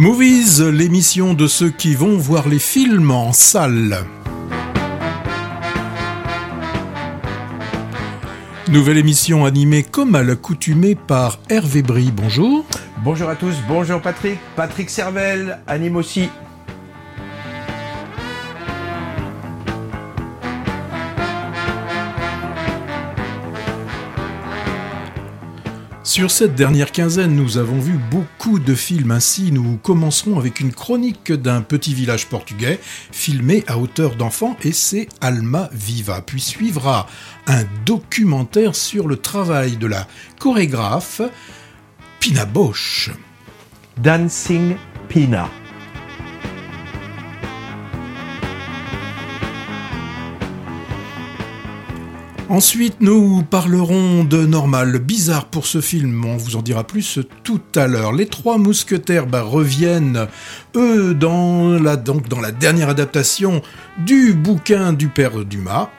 Movies, l'émission de ceux qui vont voir les films en salle. Nouvelle émission animée comme à l'accoutumée par Hervé Brie. Bonjour. Bonjour à tous, bonjour Patrick. Patrick Servel anime aussi Sur cette dernière quinzaine, nous avons vu beaucoup de films. Ainsi, nous commencerons avec une chronique d'un petit village portugais filmé à hauteur d'enfant et c'est Alma Viva. Puis suivra un documentaire sur le travail de la chorégraphe Pina Bosch. Dancing Pina. Ensuite, nous parlerons de Normal, bizarre pour ce film, on vous en dira plus tout à l'heure. Les trois mousquetaires bah, reviennent, eux, dans la, donc, dans la dernière adaptation du bouquin du père Dumas.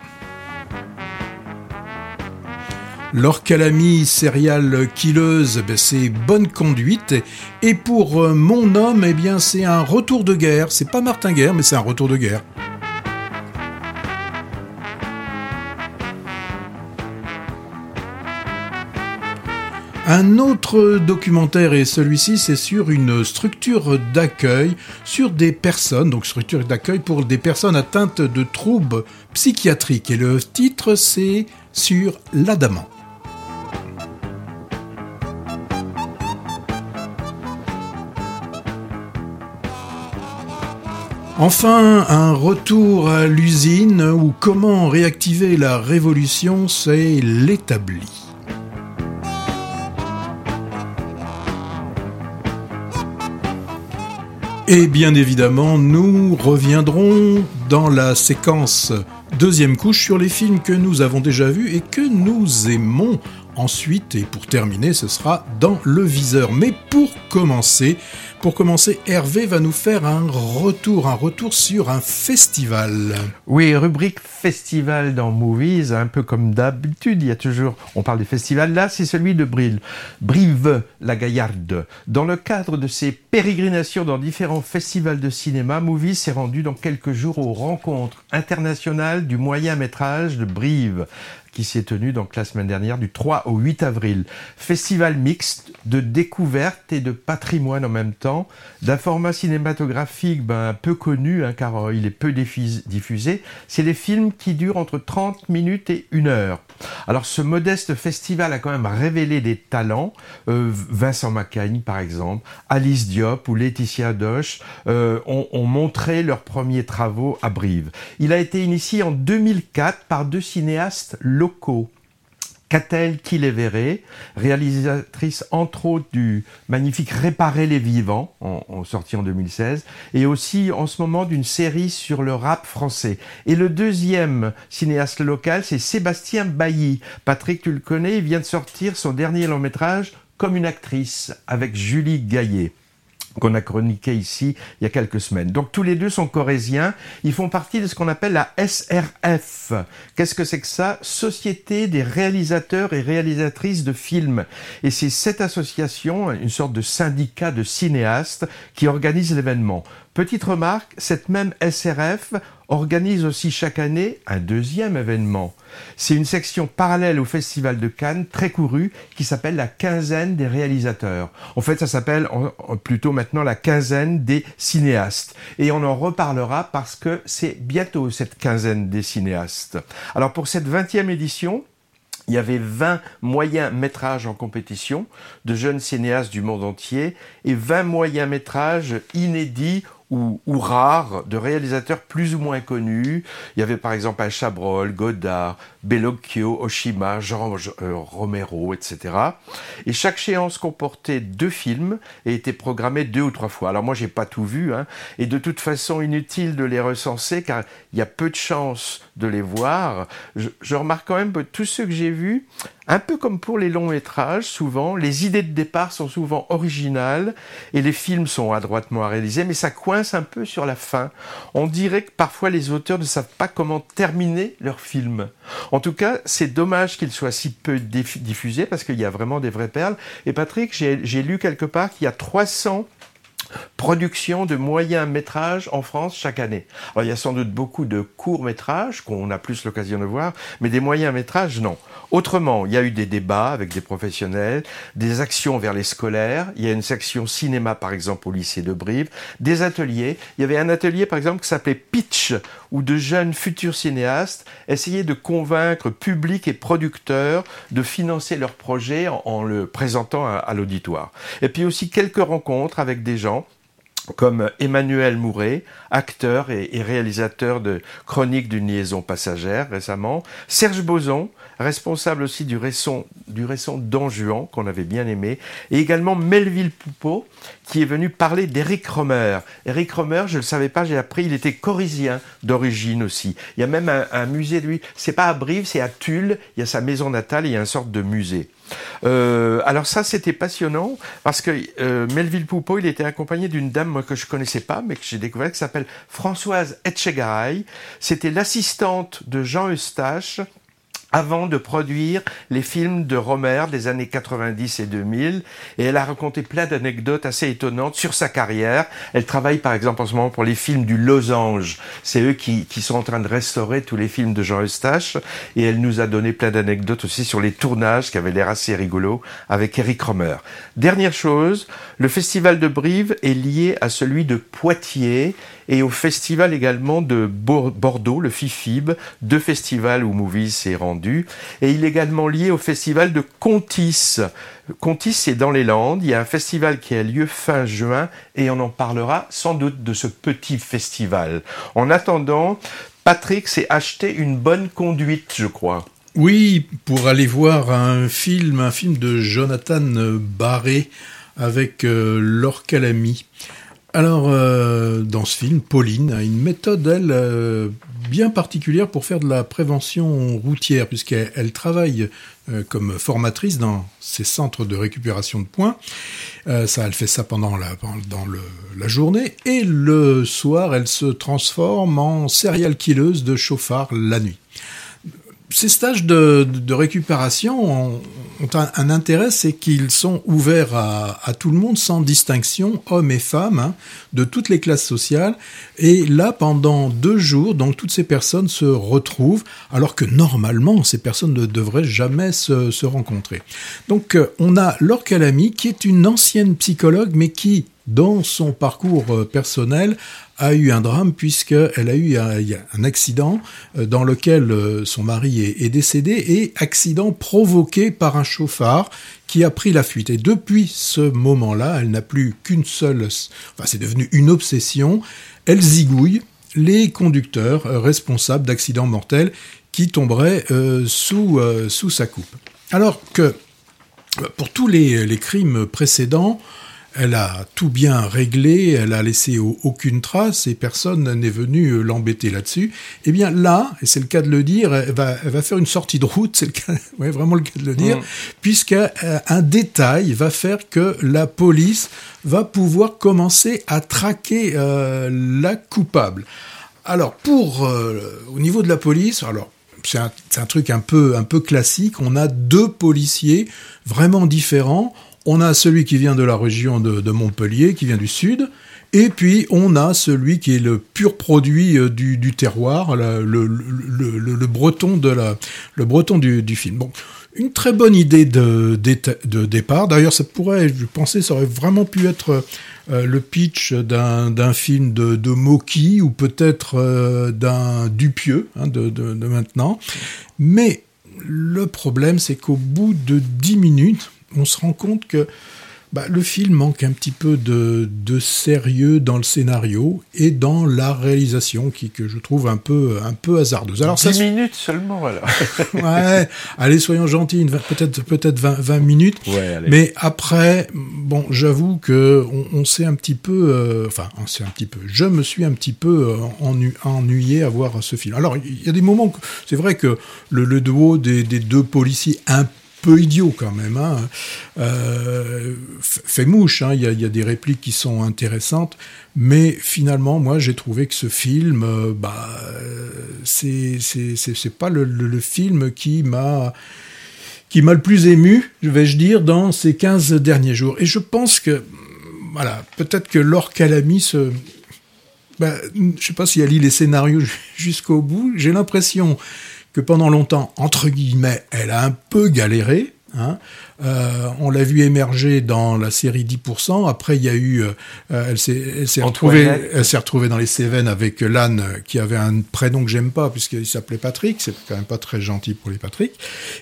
Leur calamie céréale killeuse, bah, c'est bonne conduite. Et pour euh, mon homme, eh bien, c'est un retour de guerre. C'est pas Martin Guerre, mais c'est un retour de guerre. Un autre documentaire, et celui-ci c'est sur une structure d'accueil, sur des personnes, donc structure d'accueil pour des personnes atteintes de troubles psychiatriques. Et le titre c'est sur l'adamant. Enfin, un retour à l'usine où comment réactiver la révolution, c'est l'établi. Et bien évidemment, nous reviendrons dans la séquence deuxième couche sur les films que nous avons déjà vus et que nous aimons. Ensuite, et pour terminer, ce sera dans le viseur. Mais pour commencer, pour commencer, Hervé va nous faire un retour, un retour sur un festival. Oui, rubrique festival dans Movies, un peu comme d'habitude, il y a toujours, on parle des festivals, là c'est celui de Brive, Brive, la Gaillarde. Dans le cadre de ses pérégrinations dans différents festivals de cinéma, Movies s'est rendu dans quelques jours aux rencontres internationales du moyen métrage de Brive qui s'est tenu donc la semaine dernière du 3 au 8 avril. Festival mixte de découverte et de patrimoine en même temps, d'un format cinématographique ben, peu connu hein, car euh, il est peu diffusé. C'est les films qui durent entre 30 minutes et 1 heure. Alors ce modeste festival a quand même révélé des talents. Euh, Vincent Macaigne par exemple, Alice Diop ou Laetitia Doche euh, ont, ont montré leurs premiers travaux à Brive. Il a été initié en 2004 par deux cinéastes locaux. Catel Kiléveré, réalisatrice entre autres du magnifique Réparer les vivants, en, sorti en 2016, et aussi en ce moment d'une série sur le rap français. Et le deuxième cinéaste local, c'est Sébastien Bailly. Patrick, tu le connais, il vient de sortir son dernier long métrage comme une actrice avec Julie Gaillet qu'on a chroniqué ici il y a quelques semaines. Donc tous les deux sont corésiens, ils font partie de ce qu'on appelle la SRF. Qu'est-ce que c'est que ça? Société des réalisateurs et réalisatrices de films. Et c'est cette association, une sorte de syndicat de cinéastes, qui organise l'événement. Petite remarque, cette même SRF organise aussi chaque année un deuxième événement. C'est une section parallèle au Festival de Cannes, très courue, qui s'appelle la quinzaine des réalisateurs. En fait, ça s'appelle plutôt maintenant la quinzaine des cinéastes. Et on en reparlera parce que c'est bientôt cette quinzaine des cinéastes. Alors pour cette 20e édition, il y avait 20 moyens métrages en compétition de jeunes cinéastes du monde entier et 20 moyens métrages inédits ou, ou rares de réalisateurs plus ou moins connus. Il y avait par exemple un Chabrol, Godard, Bellocchio, Oshima, Jean euh, Romero, etc. Et chaque séance comportait deux films et était programmée deux ou trois fois. Alors moi, j'ai pas tout vu, hein, et de toute façon, inutile de les recenser car il y a peu de chances de les voir. Je, je remarque quand même que tous ceux que j'ai vus, un peu comme pour les longs métrages, souvent, les idées de départ sont souvent originales et les films sont adroitement réalisés, mais ça coince un peu sur la fin. On dirait que parfois les auteurs ne savent pas comment terminer leur film. En tout cas, c'est dommage qu'il soit si peu diffusé parce qu'il y a vraiment des vraies perles. Et Patrick, j'ai lu quelque part qu'il y a 300 production de moyens métrages en France chaque année. Alors il y a sans doute beaucoup de courts métrages qu'on a plus l'occasion de voir, mais des moyens métrages non. Autrement, il y a eu des débats avec des professionnels, des actions vers les scolaires, il y a une section cinéma par exemple au lycée de Brive, des ateliers. Il y avait un atelier par exemple qui s'appelait Pitch, où de jeunes futurs cinéastes essayaient de convaincre public et producteurs de financer leur projet en, le présentant à l'auditoire. Et puis aussi quelques rencontres avec des gens comme Emmanuel Mouret, acteur et, réalisateur de Chronique d'une liaison passagère récemment, Serge Boson, responsable aussi du récent, du récent Don Juan, qu'on avait bien aimé, et également Melville Poupeau, qui est venu parler d'Éric Romer. Éric Romer, je ne le savais pas, j'ai appris, il était corisien d'origine aussi. Il y a même un, un musée lui, c'est pas à Brive, c'est à Tulle, il y a sa maison natale, il y a une sorte de musée. Euh, alors ça, c'était passionnant parce que euh, Melville Poupeau, il était accompagné d'une dame que je connaissais pas, mais que j'ai découvert, qui s'appelle Françoise Etchegaray. C'était l'assistante de Jean Eustache avant de produire les films de Romer des années 90 et 2000. Et elle a raconté plein d'anecdotes assez étonnantes sur sa carrière. Elle travaille par exemple en ce moment pour les films du Losange. C'est eux qui, qui sont en train de restaurer tous les films de Jean Eustache. Et elle nous a donné plein d'anecdotes aussi sur les tournages qui avaient l'air assez rigolos avec Eric Romer. Dernière chose, le festival de Brive est lié à celui de Poitiers et au festival également de Bordeaux, le FIFIB, deux festivals où Movies s'est rendu. Et il est également lié au festival de Contis. Contis, c'est dans les Landes. Il y a un festival qui a lieu fin juin et on en parlera sans doute de ce petit festival. En attendant, Patrick s'est acheté une bonne conduite, je crois. Oui, pour aller voir un film, un film de Jonathan Barré avec euh, Laure Calamy. Alors, euh, dans ce film, Pauline a une méthode, elle, euh, bien particulière pour faire de la prévention routière, puisqu'elle travaille euh, comme formatrice dans ces centres de récupération de points. ça, elle fait ça pendant la, journée, et le soir, elle se transforme en serial killeuse de chauffard la nuit ces stages de, récupération ont, un, intérêt, c'est qu'ils sont ouverts à, tout le monde sans distinction, hommes et femmes, hein, de toutes les classes sociales. Et là, pendant deux jours, donc toutes ces personnes se retrouvent, alors que normalement, ces personnes ne devraient jamais se, rencontrer. Donc, euh, on a Laure Calamy, qui est une ancienne psychologue, mais qui, dans son parcours euh, personnel, a eu un drame puisqu'elle a eu un, accident euh, dans lequel euh, son mari est, décédé et accident provoqué par un chauffard qui a pris la fuite. Et depuis ce moment-là, elle n'a plus qu'une seule, enfin c'est devenu une obsession, elle zigouille les conducteurs responsables d'accidents mortels qui tomberaient sous, sous sa coupe. Alors que pour tous les, les crimes précédents, elle a tout bien réglé, elle a laissé aucune trace et personne n'est venu euh, l'embêter là-dessus. Eh bien là, et c'est le cas de le dire, elle va, faire une sortie de route, c'est le cas, ouais, vraiment le cas de le dire, mmh. puisqu'un euh, détail va faire que la police va pouvoir commencer à traquer euh, la coupable. Alors pour au niveau de la police, alors c'est un, un, truc un peu un peu classique. On a deux policiers vraiment différents on a celui qui vient de la région de, Montpellier, qui vient du sud, et puis on a celui qui est le pur produit euh, du, terroir, le, breton de la, le breton du, film. Bon, une très bonne idée de, départ. D'ailleurs, ça pourrait, je pensais, ça aurait vraiment pu être euh, le pitch d'un film de, de ou peut-être euh, d'un Dupieux hein, de, de maintenant. Mais le problème, c'est qu'au bout de dix minutes, on se rend compte que bah, le film manque un petit peu de, sérieux dans le scénario et dans la réalisation qui que je trouve un peu un peu hasardeuse. Alors 10 minutes seulement alors. ouais, allez soyons gentils, peut-être peut-être 20, minutes. mais après bon, j'avoue que on, s'est un petit peu euh, enfin, on s'est un petit peu je me suis un petit peu euh, ennuyé à voir ce film. Alors il y a des moments c'est vrai que le, duo des, des deux policiers un peu idiot quand même. Hein. Euh, fait mouche, hein. il y, a des répliques qui sont intéressantes, mais finalement, moi, j'ai trouvé que ce film, euh, bah, c'est pas le, film qui m'a qui m'a le plus ému, vais-je dire, dans ces 15 derniers jours. Et je pense que voilà, peut-être que Laure Calamy se, ben, je sais pas si elle lit les scénarios jusqu'au bout. J'ai l'impression que pendant longtemps, entre guillemets, elle a un peu galéré. Hein. Euh, on l'a vu émerger dans la série 10%. Après, il y a eu, euh, elle s'est retrouvée, elle s'est retrouvée dans les Cévennes avec l'âne qui avait un prénom que j'aime pas puisqu'il s'appelait Patrick. C'est quand même pas très gentil pour les Patrick.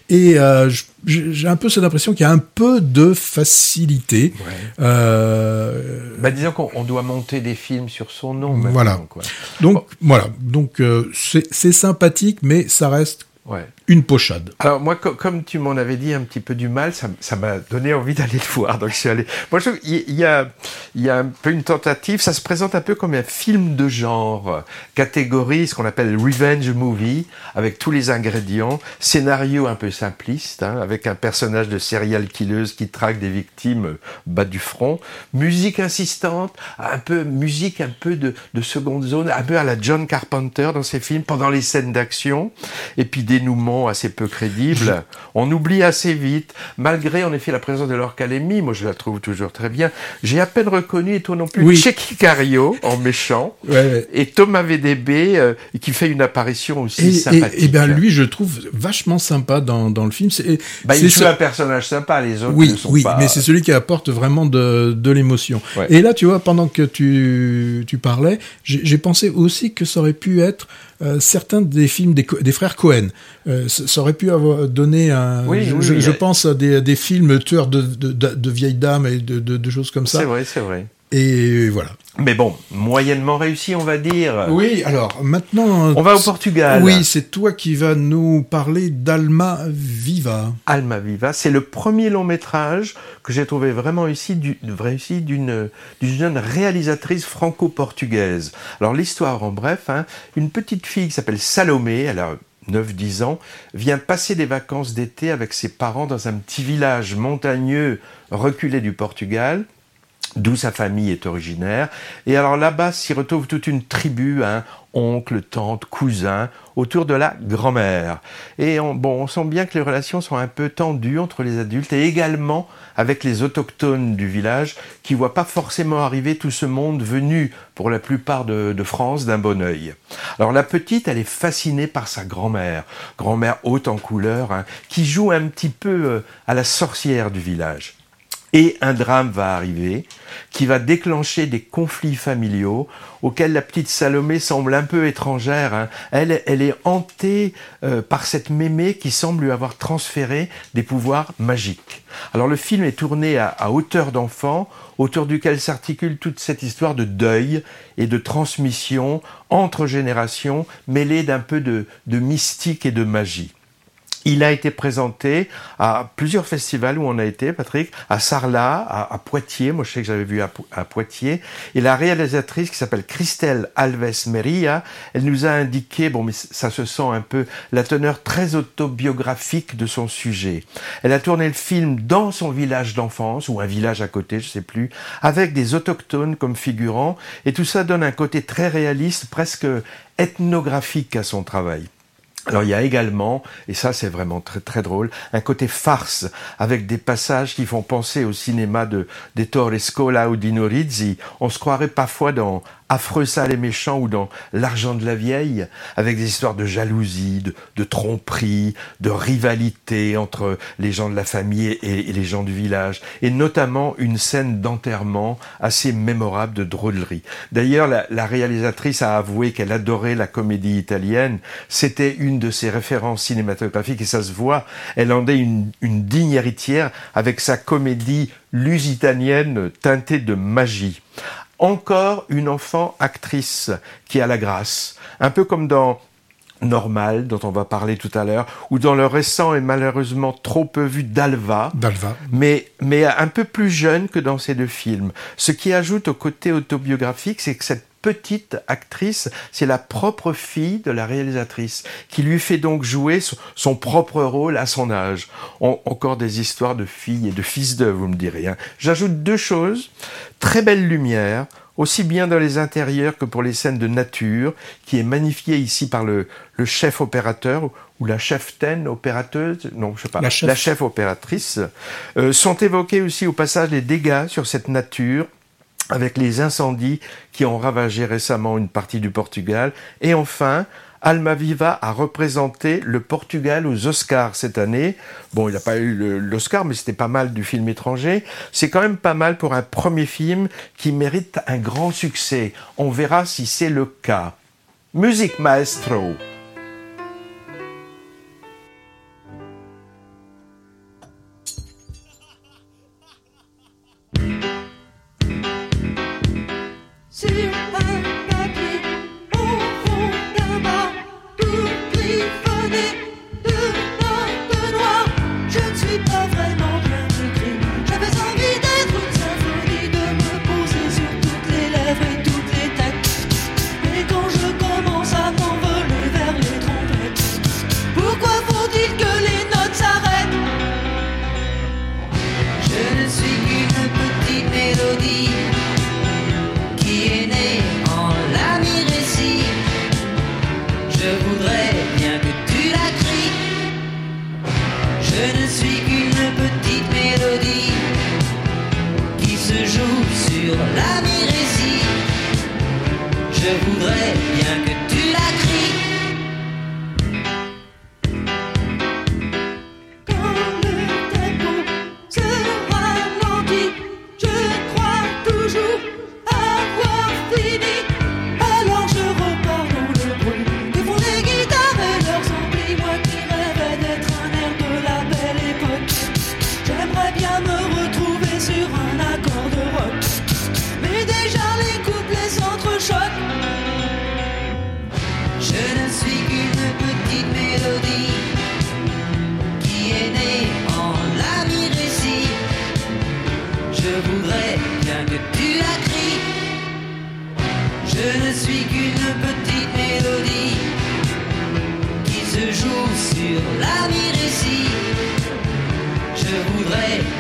Et euh, j'ai un peu cette impression qu'il y a un peu de facilité. Euh... Bah, disons qu'on doit monter des films sur son nom. Voilà. Quoi. Donc voilà. Donc euh, c'est sympathique, mais ça reste Ouais. Une pochade. Alors moi, comme tu m'en avais dit un petit peu du mal, ça m'a donné envie d'aller le voir. Donc je suis allé. Moi, il y, a, il y a un peu une tentative. Ça se présente un peu comme un film de genre, catégorie, ce qu'on appelle revenge movie, avec tous les ingrédients, scénario un peu simpliste, hein, avec un personnage de serial killeuse qui traque des victimes bas du front, musique insistante, un peu musique un peu de, de seconde zone, un peu à la John Carpenter dans ses films pendant les scènes d'action, et puis des dénouement assez peu crédible. On oublie assez vite, malgré en effet la présence de Laure Calemi, moi je la trouve toujours très bien. J'ai à peine reconnu, et toi non plus, oui. Cario en méchant, et Thomas VDB euh, qui fait une apparition aussi sympathique. Et, bien lui, je trouve vachement sympa dans, dans le film. C'est bah, il joue un personnage sympa, les autres oui, ne sont oui, mais c'est celui qui apporte vraiment de, de l'émotion. Et là, tu vois, pendant que tu, tu parlais, j'ai pensé aussi que ça aurait pu être euh, certains des films des, des frères Cohen. Euh, ça aurait pu avoir donné un. je, pense à des, des films tueurs de, de, de, vieilles dames et de, de choses comme ça. C'est vrai, c'est vrai. Et voilà. Mais bon, moyennement réussi, on va dire. Oui, alors maintenant. On va au Portugal. Oui, c'est toi qui vas nous parler d'Alma Viva. Alma Viva, c'est le premier long métrage que j'ai trouvé vraiment réussi d'une jeune réalisatrice franco-portugaise. Alors l'histoire en bref, hein, une petite fille qui s'appelle Salomé, elle a 9-10 ans, vient passer des vacances d'été avec ses parents dans un petit village montagneux reculé du Portugal d'où sa famille est originaire. Et alors là-bas s'y retrouve toute une tribu, hein, oncle, tante, cousin, autour de la grand-mère. Et on, bon, on sent bien que les relations sont un peu tendues entre les adultes et également avec les autochtones du village qui voient pas forcément arriver tout ce monde venu pour la plupart de, France d'un bon oeil. Alors la petite, elle est fascinée par sa grand-mère, grand-mère haute en couleur, hein, qui joue un petit peu euh, à la sorcière du village. Et un drame va arriver qui va déclencher des conflits familiaux auxquels la petite Salomé semble un peu étrangère. Hein. Elle, elle est hantée euh, par cette mémé qui semble lui avoir transféré des pouvoirs magiques. Alors le film est tourné à, hauteur d'enfant, autour duquel s'articule toute cette histoire de deuil et de transmission entre générations, mêlée d'un peu de mystique et de magie. Il a été présenté à plusieurs festivals où on a été, Patrick, à Sarlat, à, Poitiers, moi je sais que j'avais vu à, Poitiers, et la réalisatrice qui s'appelle Christelle Alves Meria, elle nous a indiqué, bon mais ça se sent un peu, la teneur très autobiographique de son sujet. Elle a tourné le film dans son village d'enfance, ou un village à côté, je sais plus, avec des autochtones comme figurants, et tout ça donne un côté très réaliste, presque ethnographique à son travail. Alors il y a également, et ça c'est vraiment très très drôle, un côté farce avec des passages qui font penser au cinéma de d'Ettore Scola ou d'Inorizzi. On se croirait parfois dans affreux sale et méchant ou dans l'argent de la vieille, avec des histoires de jalousie, de, tromperie, de rivalité entre les gens de la famille et, les gens du village, et notamment une scène d'enterrement assez mémorable de drôlerie. D'ailleurs, la, réalisatrice a avoué qu'elle adorait la comédie italienne, c'était une de ses références cinématographiques, et ça se voit, elle en est une digne héritière avec sa comédie lusitanienne teintée de magie encore une enfant actrice qui a la grâce, un peu comme dans Normal, dont on va parler tout à l'heure, ou dans le récent et malheureusement trop peu vu Dalva, Dalva. Mais, mais un peu plus jeune que dans ces deux films. Ce qui ajoute au côté autobiographique, c'est que cette petite actrice, c'est la propre fille de la réalisatrice, qui lui fait donc jouer son, propre rôle à son âge. encore des histoires de filles et de fils de, vous me direz. Hein. J'ajoute deux choses. Très belle lumière, aussi bien dans les intérieurs que pour les scènes de nature, qui est magnifiée ici par le, chef opérateur ou la chef-taine opérateuse, non, je sais pas, la chef, opératrice, euh, sont évoqués aussi au passage les dégâts sur cette nature avec les incendies qui ont ravagé récemment une partie du Portugal. Et enfin, Almaviva a représenté le Portugal aux Oscars cette année. Bon, il n'a pas eu l'Oscar, mais c'était pas mal du film étranger. C'est quand même pas mal pour un premier film qui mérite un grand succès. On verra si c'est le cas. Musique maestro. On aurait pu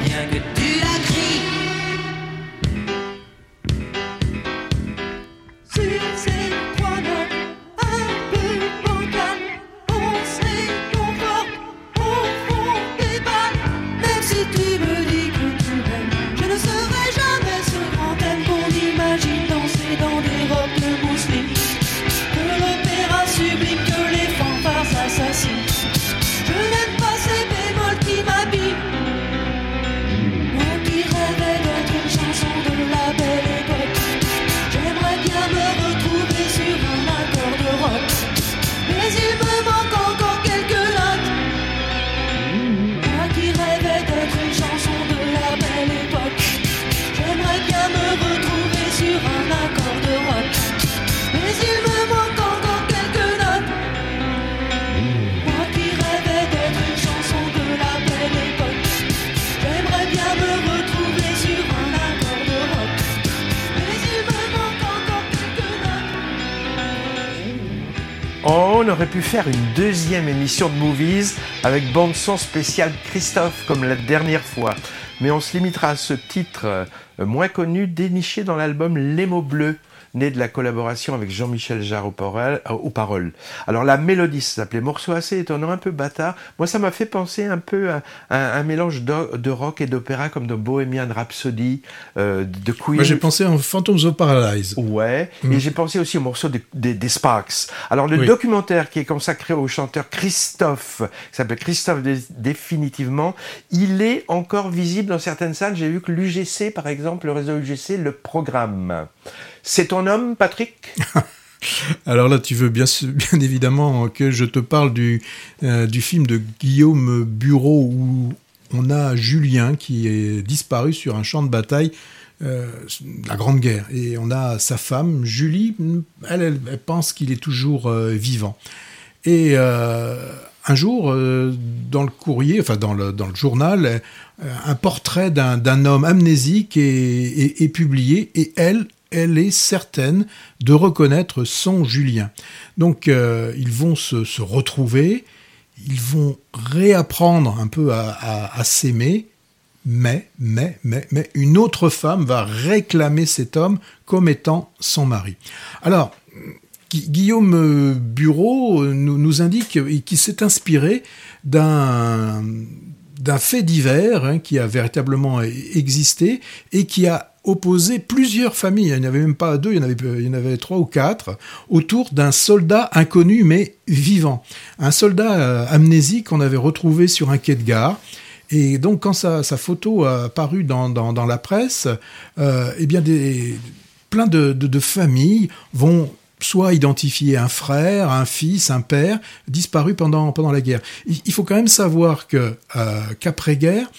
une deuxième émission de Movies avec bande son spéciale Christophe comme la dernière fois. Mais on se limitera à ce titre euh, moins connu déniché dans l'album Les mots bleus né de la collaboration avec Jean-Michel Jarre euh, aux paroles. Alors la mélodie s'appelait morceau assez étonnant, un peu bâtard. Moi ça m'a fait penser un peu à, un mélange de, rock et d'opéra comme dans Bohemian Rhapsody euh, de Queen. Moi j'ai pensé en Phantoms of Paradise. Ouais, et mm. j'ai pensé aussi au morceau des, Sparks. Alors le documentaire qui est consacré au chanteur Christophe, qui s'appelle Christophe définitivement, il est encore visible dans certaines salles. J'ai vu que l'UGC par exemple, le réseau UGC le programme. C'est ton homme, Patrick? Alors là, tu veux bien, bien évidemment que je te parle du, euh, du film de Guillaume Bureau où on a Julien qui est disparu sur un champ de bataille euh, la Grande Guerre. Et on a sa femme, Julie, elle, pense qu'il est toujours euh, vivant. Et un jour, dans le courrier, enfin dans le, dans le journal, un portrait d'un homme amnésique est, est, publié et elle, elle est certaine de reconnaître son Julien. Donc euh, ils vont se, retrouver, ils vont réapprendre un peu à, s'aimer, mais, mais, mais, mais une autre femme va réclamer cet homme comme étant son mari. Alors, Guillaume Bureau nous, nous indique qu'il s'est inspiré d'un fait divers hein, qui a véritablement existé et qui a opposer plusieurs familles, il n'y avait même pas deux, il y en avait, en trois ou quatre, autour d'un soldat inconnu mais vivant. Un soldat euh, amnésique qu'on avait retrouvé sur un quai de gare. Et donc, quand sa, sa photo a paru dans, la presse, euh, eh bien, des, plein de, de, familles vont soit identifier un frère, un fils, un père disparu pendant, pendant la guerre. Il faut quand même savoir que euh, qu'après-guerre,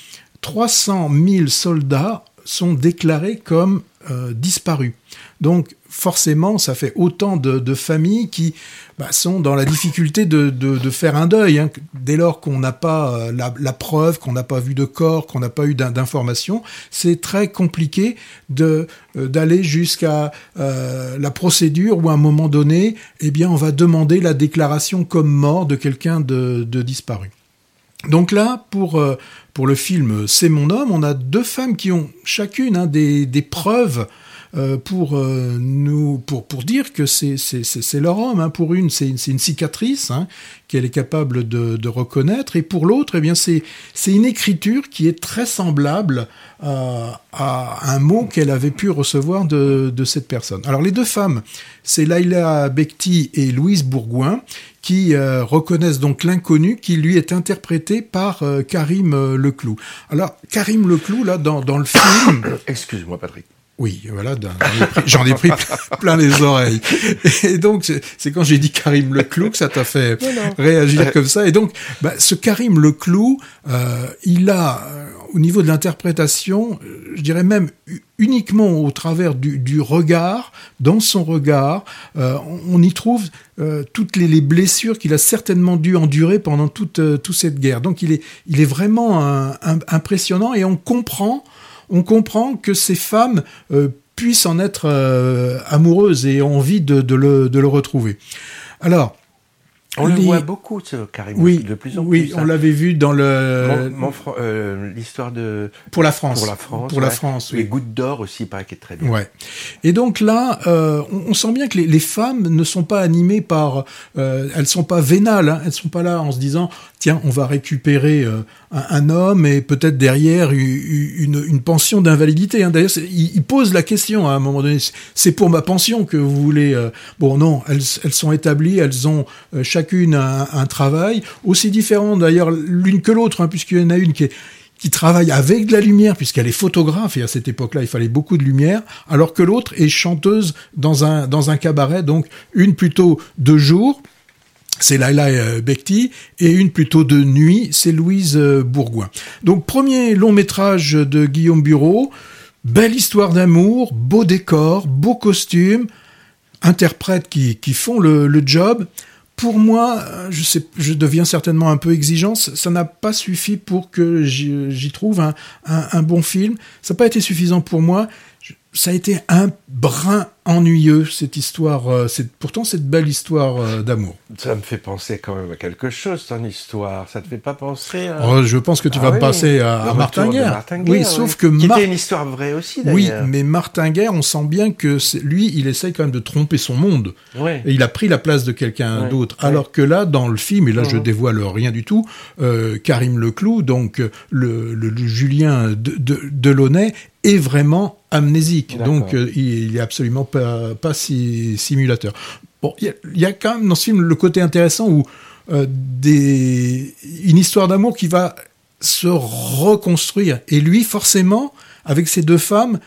300 000 soldats sont déclarés comme euh, disparus. Donc forcément, ça fait autant de, familles qui bah, sont dans la difficulté de, faire un deuil. Hein. Dès lors qu'on n'a pas euh, la, preuve, qu'on n'a pas vu de corps, qu'on n'a pas eu d'informations, c'est très compliqué euh, d'aller jusqu'à la procédure où à un moment donné, eh on va demander la déclaration comme mort de quelqu'un de disparu. Donc là, pour, euh, pour le film C'est mon homme, on a deux femmes qui ont chacune hein, des, preuves pour euh, nous pour pour dire que c'est c'est leur homme. Hein. Pour une, c'est une, une cicatrice hein, qu'elle est capable de, de reconnaître, et pour l'autre, eh bien c'est c'est une écriture qui est très semblable à, à un mot qu'elle avait pu recevoir de de cette personne. Alors les deux femmes, c'est Laila Bekti et Louise Bourgoin qui euh, reconnaissent donc l'inconnu qui lui est interprété par euh, Karim euh, Leclou. Alors Karim Leclou là dans dans le film. Excuse-moi Patrick. Oui, voilà, j'en ai pris plein les oreilles. Et donc, c'est quand j'ai dit Karim Leclou que ça t'a fait réagir comme ça. Et donc, bah, ce Karim Leclou, euh, il a, euh, au niveau de l'interprétation, je dirais même uniquement au travers du, du regard, dans son regard, euh, on, on, y trouve euh, toutes les, les blessures qu'il a certainement dû endurer pendant toute, euh, toute cette guerre. Donc, il est, il est vraiment un, un, impressionnant et on comprend on comprend que ces femmes euh, puissent en être euh, amoureuses et ont envie de, le, de le retrouver. Alors, on les... le voit beaucoup, ce Karim, oui, de plus en oui, plus. Oui, on l'avait vu dans le... Euh, L'histoire de... Pour la France. Pour la France, Pour ouais. la France, oui. Les gouttes d'or aussi, paraît qu'il est très bien. Ouais. Et donc là, euh, on, on, sent bien que les, les, femmes ne sont pas animées par... Euh, elles sont pas vénales, hein, elles sont pas là en se disant, tiens, on va récupérer euh, un, un, homme et peut-être derrière une, une pension d'invalidité. Hein. D'ailleurs, il, il, pose la question à un moment donné, c'est pour ma pension que vous voulez... Bon, non, elles, elles sont établies, elles ont euh, chacune un, travail aussi différent d'ailleurs l'une que l'autre, hein, puisqu'il y en a une qui qui travaille avec de la lumière, puisqu'elle est photographe, et à cette époque-là, il fallait beaucoup de lumière, alors que l'autre est chanteuse dans un, dans un cabaret, donc une plutôt de jour, c'est Laila Bekti, et une plutôt de nuit, c'est Louise Bourgoin. Donc premier long métrage de Guillaume Bureau, belle histoire d'amour, beau décor, beau costume, interprètes qui, qui font le job, pour moi, je sais, je deviens certainement un peu exigeant. Ça n'a pas suffi pour que j'y trouve un, bon film. Ça n'a pas été suffisant pour moi. Ça a été un brin ennuyeux cette histoire. Euh, c'est pourtant cette belle histoire euh, d'amour. Ça me fait penser quand même à quelque chose ton histoire. Ça te fait pas penser à... oh, Je pense que tu ah vas oui. passer à, à Martin Guerre. Martin oui, sauf que qui Mar... était une histoire vraie aussi. Oui, mais Martin Guerre, on sent bien que lui, il essaye quand même de tromper son monde. Ouais. Et il a pris la place de quelqu'un ouais. d'autre. Alors que là, dans le film, et là, Mhm. je dévoile rien du tout, euh, Karim Leclou, donc le, le, le Julien de, de, Delaunay, est vraiment amnésique. Donc, il, il est absolument pas, pas si simulateur. Bon, il y, y, a quand même dans ce film le côté intéressant où euh, des, une histoire d'amour qui va se reconstruire. Et lui, forcément, avec ces deux femmes,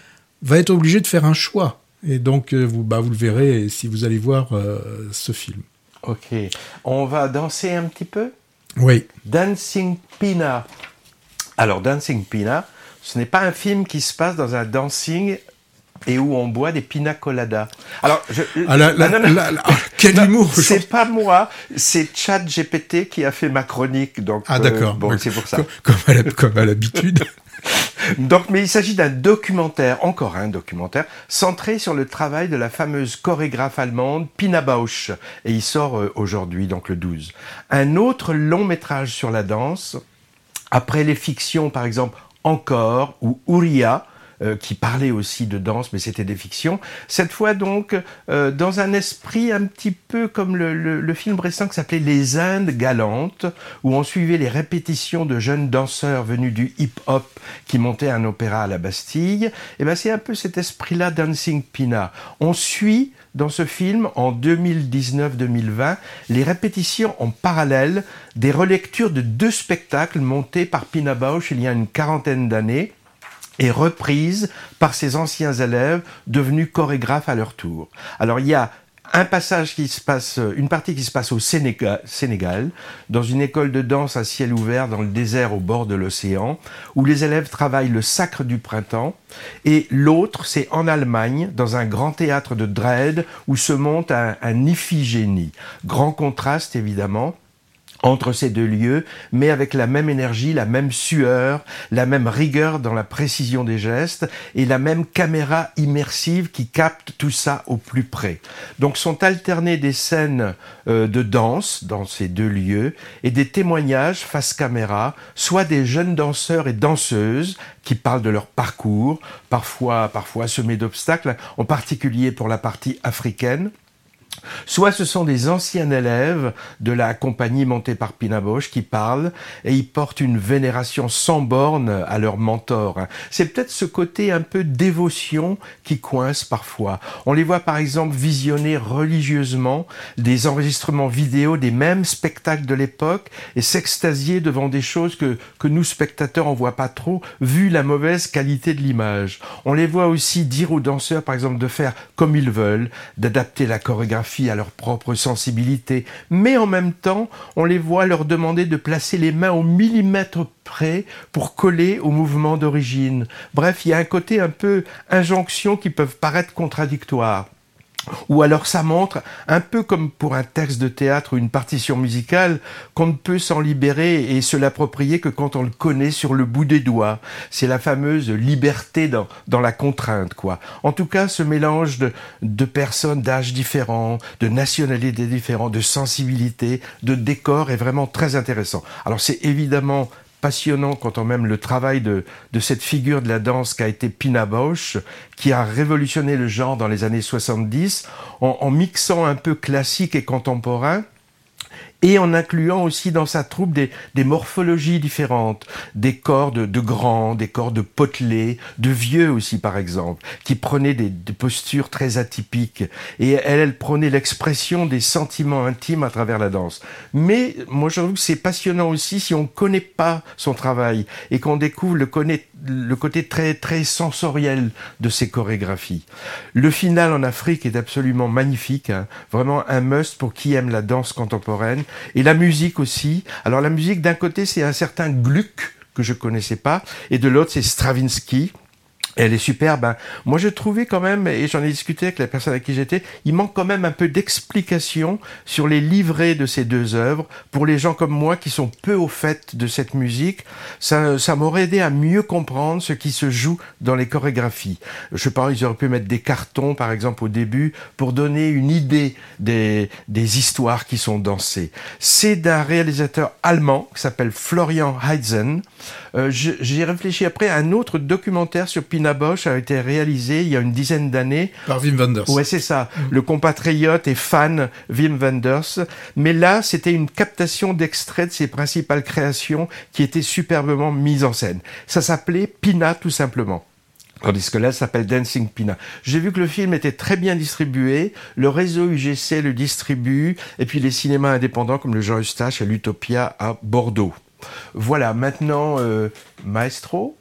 va être obligé de faire un choix. Et donc, euh, vous, bah, vous le verrez si vous allez voir euh, ce film. Ok. On va danser un petit peu? Oui. Dancing Pina. Alors, Dancing Pina, ce n'est pas un film qui se passe dans un dancing et où on boit des pina coladas. Alors, je, ah, la, la, non, la, quel non, humour C'est pas moi, c'est Chad GPT qui a fait ma chronique. Donc, ah d'accord. Euh, bon, c'est pour ça. Comme, comme à l'habitude. donc, mais il s'agit d'un documentaire, encore un documentaire, centré sur le travail de la fameuse chorégraphe allemande Pina Bausch, et il sort euh, aujourd'hui, donc le 12. Un autre long métrage sur la danse, après les fictions, par exemple, Encore ou Ouria, euh, qui parlaient aussi de danse, mais c'était des fictions. Cette fois donc euh, dans un esprit un petit peu comme le, le film récent qui s'appelait Les Indes galantes, où on suivait les répétitions de jeunes danseurs venus du hip-hop qui montaient un opéra à la Bastille. Et eh ben c'est un peu cet esprit-là, Dancing Pina. On suit dans ce film, en 2019-2020, les répétitions en parallèle des relectures de deux spectacles montés par Pina Bausch il y a une quarantaine d'années et reprises par ses anciens élèves devenus chorégraphes à leur tour. Alors il y a un passage qui se passe, une partie qui se passe au Sénégal, dans une école de danse à ciel ouvert dans le désert au bord de l'océan, où les élèves travaillent le sacre du printemps, et l'autre, c'est en Allemagne, dans un grand théâtre de Dresde, où se monte un, un Iphigénie. Grand contraste, évidemment, entre ces deux lieux, mais avec la même énergie, la même sueur, la même rigueur dans la précision des gestes et la même caméra immersive qui capte tout ça au plus près. Donc sont alternés des scènes euh, de danse dans ces deux lieux et des témoignages face caméra, soit des jeunes danseurs et danseuses qui parlent de leur parcours, parfois parfois semés d'obstacles, en particulier pour la partie africaine, Soit ce sont des anciens élèves de la compagnie montée par Pina qui parlent et ils portent une vénération sans borne à leur mentor. C'est peut-être ce côté un peu dévotion qui coince parfois. On les voit par exemple visionner religieusement des enregistrements vidéo des mêmes spectacles de l'époque et s'extasier devant des choses que, que nous spectateurs on voit pas trop vu la mauvaise qualité de l'image. On les voit aussi dire aux danseurs par exemple de faire comme ils veulent, d'adapter la chorégraphie à leur propre sensibilité, mais en même temps, on les voit leur demander de placer les mains au millimètre près pour coller au mouvement d'origine. Bref, il y a un côté un peu injonction qui peuvent paraître contradictoires. Ou alors ça montre, un peu comme pour un texte de théâtre ou une partition musicale, qu'on ne peut s'en libérer et se l'approprier que quand on le connaît sur le bout des doigts. C'est la fameuse liberté dans, dans la contrainte, quoi. En tout cas, ce mélange de, de personnes d'âges différents, de nationalités différentes, de sensibilités, de décors est vraiment très intéressant. Alors c'est évidemment passionnant quand on même le travail de, de cette figure de la danse qu'a été Pina Bausch, qui a révolutionné le genre dans les années 70 en, en mixant un peu classique et contemporain et en incluant aussi dans sa troupe des, des morphologies différentes, des corps de, grands, des corps de potelés, de vieux aussi par exemple, qui prenaient des, des postures très atypiques. Et elle, elle prenait l'expression des sentiments intimes à travers la danse. Mais moi je trouve que c'est passionnant aussi si on connaît pas son travail et qu'on découvre le, connaît, le côté très très sensoriel de ses chorégraphies. Le final en Afrique est absolument magnifique, hein, vraiment un must pour qui aime la danse contemporaine et la musique aussi. Alors la musique, d'un côté, c'est un certain Gluck que je connaissais pas, et de l'autre, c'est Stravinsky. Elle est superbe. Hein. Moi, je trouvais quand même, et j'en ai discuté avec la personne avec qui j'étais, il manque quand même un peu d'explication sur les livrets de ces deux œuvres. Pour les gens comme moi qui sont peu au fait de cette musique, ça, ça m'aurait aidé à mieux comprendre ce qui se joue dans les chorégraphies. Je pense qu'ils auraient pu mettre des cartons, par exemple, au début, pour donner une idée des, des histoires qui sont dansées. C'est d'un réalisateur allemand qui s'appelle Florian Heitzen. Euh, J'ai réfléchi après à un autre documentaire sur Pina Bosch a été réalisé il y a une dizaine d'années. Par Wim Wenders. Ouais, c'est ça. Mm. Le compatriote et fan Wim Wenders. Mais là, c'était une captation d'extraits de ses principales créations qui étaient superbement mises en scène. Ça s'appelait Pina tout simplement. Tandis que là, ça s'appelle Dancing Pina. J'ai vu que le film était très bien distribué, le réseau UGC le distribue, et puis les cinémas indépendants comme le Jean Eustache et l'Utopia à Bordeaux. Voilà, maintenant, euh, Maestro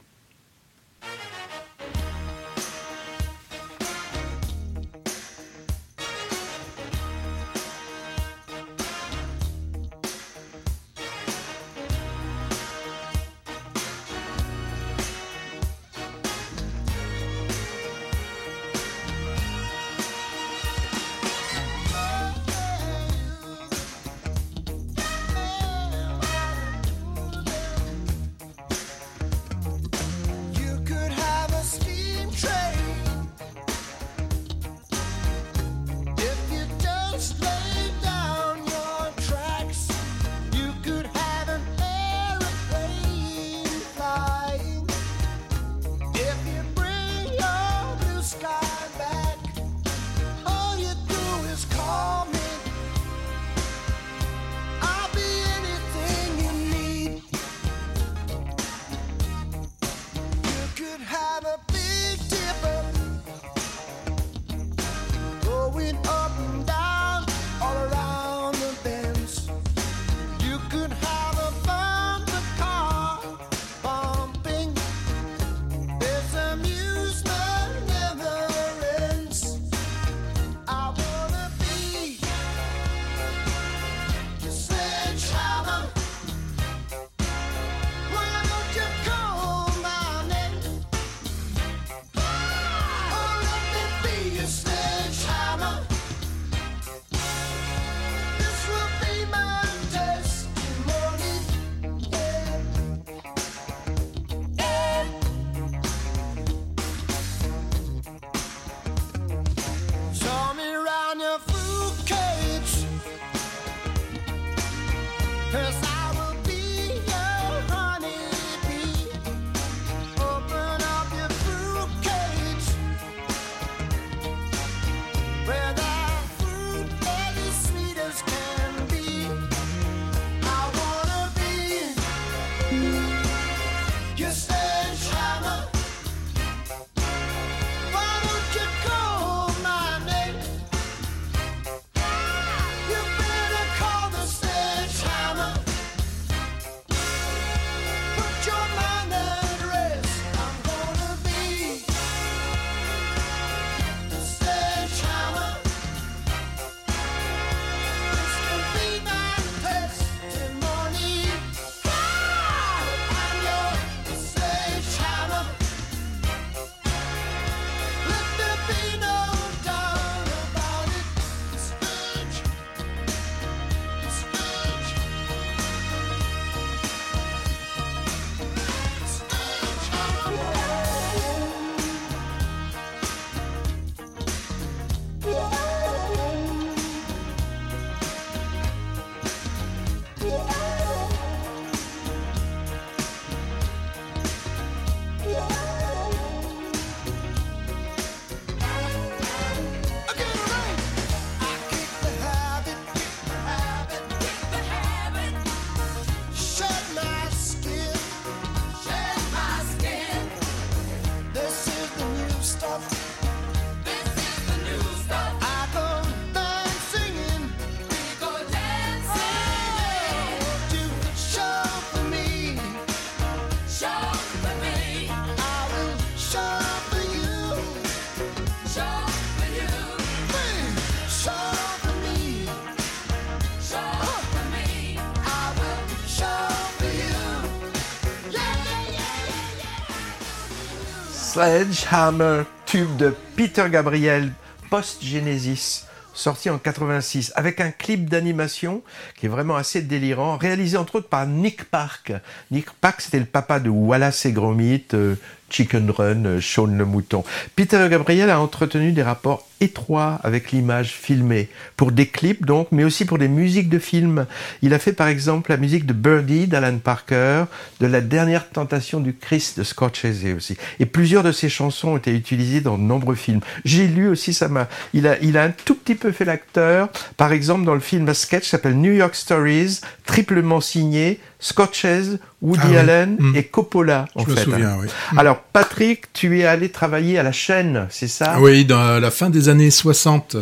Sledgehammer, tube de Peter Gabriel, post-Genesis sorti en 86, avec un clip d'animation qui est vraiment assez délirant, réalisé entre autres par Nick Park. Nick Park, c'était le papa de Wallace et Gromit, euh, Chicken Run, euh, Shaun le mouton. Peter Gabriel a entretenu des rapports étroits avec l'image filmée, pour des clips donc, mais aussi pour des musiques de films. Il a fait par exemple la musique de Birdie d'Alan Parker, de La dernière tentation du Christ de Scorsese aussi. Et plusieurs de ses chansons ont été utilisées dans de nombreux films. J'ai lu aussi, ça m'a, il a, il a un tout petit peu fait l'acteur, par exemple dans le film un sketch s'appelle New York Stories, triplement signé Scorsese, Woody Ah. Allen Mm. et Coppola. En Je me fait, souviens, hein. oui. Alors, Patrick, tu es allé travailler à la chaîne, c'est ça? Oui, dans la fin des années 60,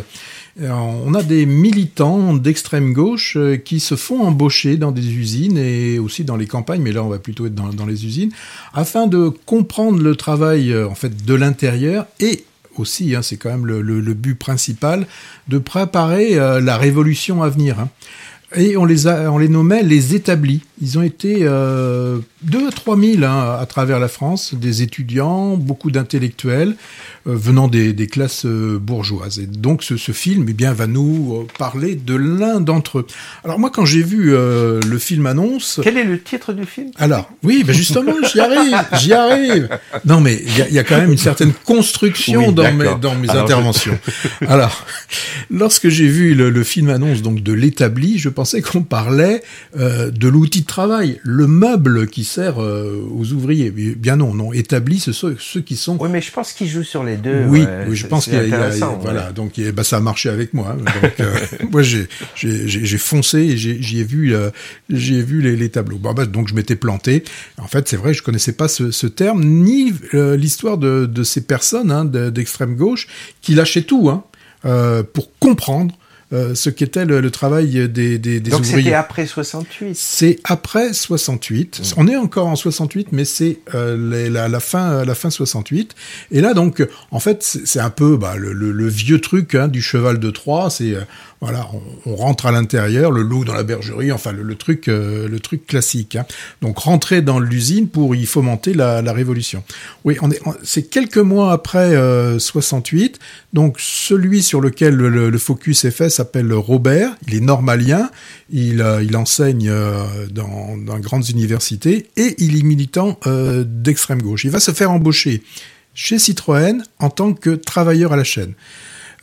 euh, on a des militants d'extrême gauche euh, qui se font embaucher dans des usines et aussi dans les campagnes, mais là on va plutôt être dans, dans les usines, afin de comprendre le travail euh, en fait de l'intérieur et aussi, hein, c'est quand même le, le- le but principal, de préparer euh, la révolution à venir. hein. Et on les, a, on les nommait les établis. Ils ont été euh, 2 à 3 000 hein, à travers la France, des étudiants, beaucoup d'intellectuels venant des, des classes euh, bourgeoises. Et donc ce, ce film eh bien, va nous euh, parler de l'un d'entre eux. Alors moi quand j'ai vu euh, le film annonce... Quel est le titre du film? Alors, oui, ben justement, j'y arrive, j'y arrive. Non, mais il y, a- il y a quand même une certaine construction Oui, dans mes, dans mes Alors, je- interventions. Alors, lorsque j'ai vu le, le film annonce donc de l'établi, je pensais qu'on parlait euh, de l'outil de travail, le meuble qui sert euh, aux ouvriers. Bien non, non, établi, ce sont ceux qui sont Oui, mais je pense qu'il joue sur les deux. oui, ouais, oui, je pense qu'il y a, y a- ouais. voilà, donc y a- bah, ça a marché avec moi. hein. Donc, euh, moi, j'ai, j'ai, foncé et j'ai, j'y ai vu, euh, j'y ai vu les, les tableaux. Bon, bah, donc je m'étais planté. En fait, c'est vrai, je connaissais pas ce, ce terme ni euh, l'histoire de, de ces personnes hein, de- d'extrême gauche qui lâchaient tout hein, euh, pour comprendre euh, ce qu'était le, le travail des, des, des Donc ouvriers. c'était après 68. C'est après 68. On est encore en 68, mais c'est euh, la, la fin, la fin 68. Et là, donc, en fait, c'est c'est un peu bah, le, le- le vieux truc hein, du cheval de Troie. C'est euh, voilà, on, rentre à l'intérieur, le loup dans la bergerie, enfin le, truc, euh, le truc classique. hein. Donc rentrer dans l'usine pour y fomenter la, révolution. Oui, on est, c'est quelques mois après euh, 68. Donc celui sur lequel le, focus est fait s'appelle Robert. Il est normalien. Il, euh, enseigne euh, dans, dans grandes universités et il est militant euh, d'extrême gauche. Il va se faire embaucher chez Citroën en tant que travailleur à la chaîne.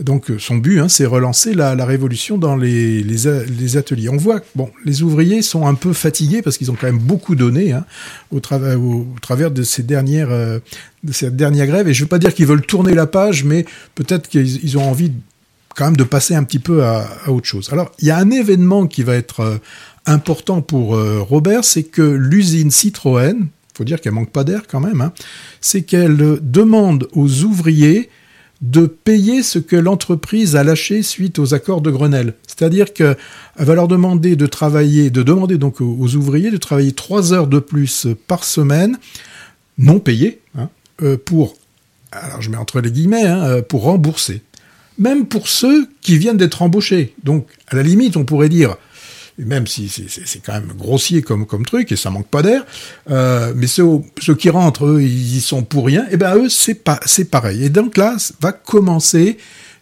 Donc euh, son but, hein, c'est relancer la, révolution dans les, ateliers. On voit que bon, les ouvriers sont un peu fatigués parce qu'ils ont quand même beaucoup donné hein, au, travers de ces dernières euh, de cette dernière grève. Et je veux pas dire qu'ils veulent tourner la page, mais peut-être qu'ils ils ont envie quand même de passer un petit peu à, autre chose. Alors il y a un événement qui va être euh, important pour Robert, c'est que l'usine Citroën, faut dire qu'elle manque pas d'air quand même, hein, c'est qu'elle demande aux ouvriers de payer ce que l'entreprise a lâché suite aux accords de Grenelle. C'est-à-dire qu'elle va leur demander de travailler, de demander donc aux, ouvriers de travailler trois heures de plus par semaine, non payées, hein, euh, pour, alors je mets entre les guillemets, hein, euh, pour rembourser. Même pour ceux qui viennent d'être embauchés. Donc, à la limite, on pourrait dire, même si c'est- quand même grossier comme, comme truc et ça manque pas d'air, euh, mais ceux, ceux qui rentrent, eux, ils y sont pour rien, et ben eux, c'est pas, pareil. Et donc là, va commencer,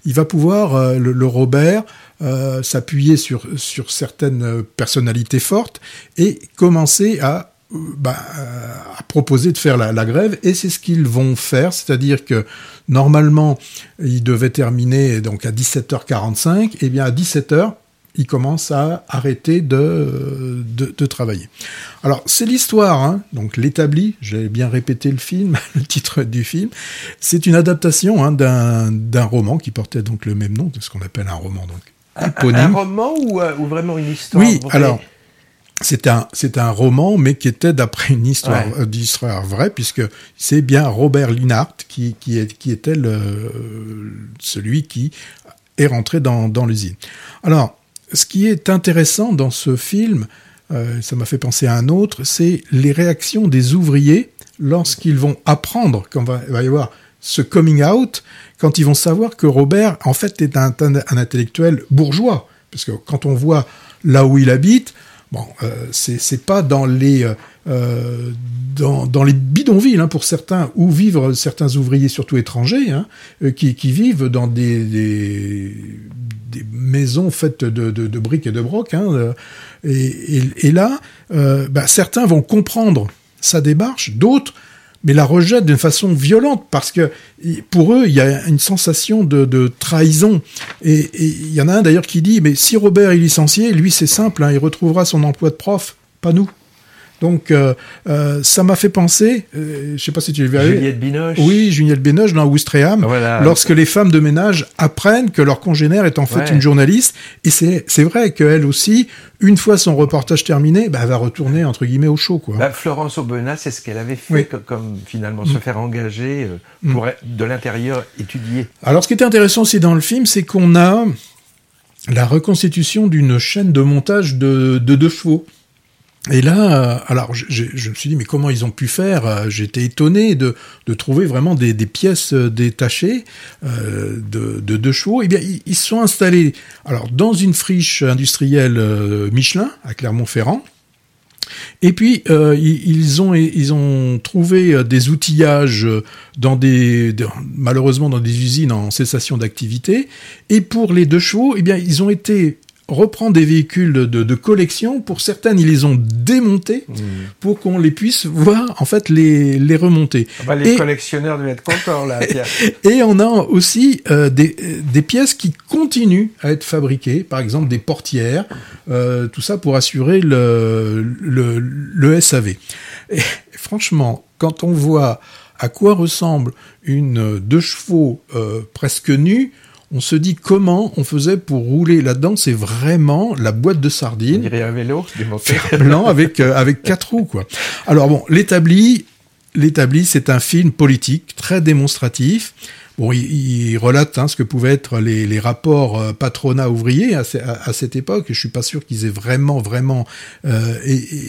il va pouvoir, euh, le, Robert, euh, s'appuyer sur, sur certaines personnalités fortes et commencer à euh, à proposer de faire la, la grève et c'est ce qu'ils vont faire, c'est-à-dire que normalement ils devaient terminer donc à 17h45 et bien à 17h ils commencent à arrêter de, de, de travailler. Alors c'est l'histoire, hein, donc l'établi, j'ai bien répété le film, le titre du film, c'est une adaptation hein, d'un d'un roman qui portait donc le même nom, de ce qu'on appelle un roman donc Un roman ou, euh, ou vraiment une histoire Oui, vraie? alors c'est un c'est un roman, mais qui était d'après une histoire Ouais. euh, d'histoire vraie, puisque c'est bien Robert Linhart qui qui, est, qui était le celui qui est rentré dans dans l'usine. Alors, ce qui est intéressant dans ce film, euh, ça m'a fait penser à un autre, c'est les réactions des ouvriers lorsqu'ils vont apprendre qu'on va, va y avoir ce coming out, quand ils vont savoir que Robert, en fait, est un, intellectuel bourgeois. Parce que quand on voit là où il habite, Bon, euh, c'est pas dans les euh, bidonvilles hein, pour certains où vivent certains ouvriers surtout étrangers hein, qui, vivent dans des, des maisons faites de, briques et de brocs. Hein, euh, et, là, euh, bah, certains vont comprendre sa démarche, d'autres mais la rejettent d'une façon violente parce que pour eux, il y a une sensation de, de trahison. Et il y en a un d'ailleurs qui dit, mais si Robert est licencié, lui c'est simple, hein, il retrouvera son emploi de prof, pas nous. Donc euh, euh, ça m'a fait penser, euh, je sais pas si tu l'as vu. Juliette Binoche. Oui, Juliette Binoche dans Ouistreham, Voilà. lorsque les femmes de ménage apprennent que leur congénère est en fait Ouais. une journaliste. Et c'est c'est vrai qu'elle aussi, une fois son reportage terminé, bah, elle va retourner entre guillemets au show. Quoi. Bah, Florence Aubenas, c'est ce qu'elle avait fait Oui. Mm. comme, finalement se faire engager euh, pour de l'intérieur étudier. Alors, ce qui était intéressant aussi dans le film, c'est qu'on a la reconstitution d'une chaîne de montage de, de deux chevaux. Et là, euh, alors je, me suis dit, mais comment ils ont pu faire Euh, J'étais étonné de, trouver vraiment des, pièces euh, détachées de, de deux chevaux. Eh bien, ils, se sont installés alors dans une friche industrielle Michelin à Clermont-Ferrand. Et puis ils, ont trouvé des outillages dans des malheureusement dans des usines en cessation d'activité. Et pour les deux chevaux, eh bien ils ont été reprendre des véhicules de, de collection. Pour certaines, ils les ont démontés pour qu'on les puisse voir en fait les les remonter. Ah bah, les Et- collectionneurs devaient être contents là. Pierre. Et on a aussi euh, des, des pièces qui continuent à être fabriquées, par exemple des portières, euh, tout ça pour assurer le, le, le SAV. Et franchement, quand on voit à quoi ressemble une deux chevaux euh, presque nue, on se dit comment on faisait pour rouler là-dedans. C'est vraiment la boîte de On sardines dirait un vélo blanc avec euh, avec quatre roues quoi. Alors bon, l'établi, l'établi, c'est un film politique très démonstratif. Bon, il, il relate hein, ce que pouvaient être les, les rapports euh, patronat-ouvrier à, ce- à- à cette époque. Je suis pas sûr qu'ils aient vraiment, vraiment euh,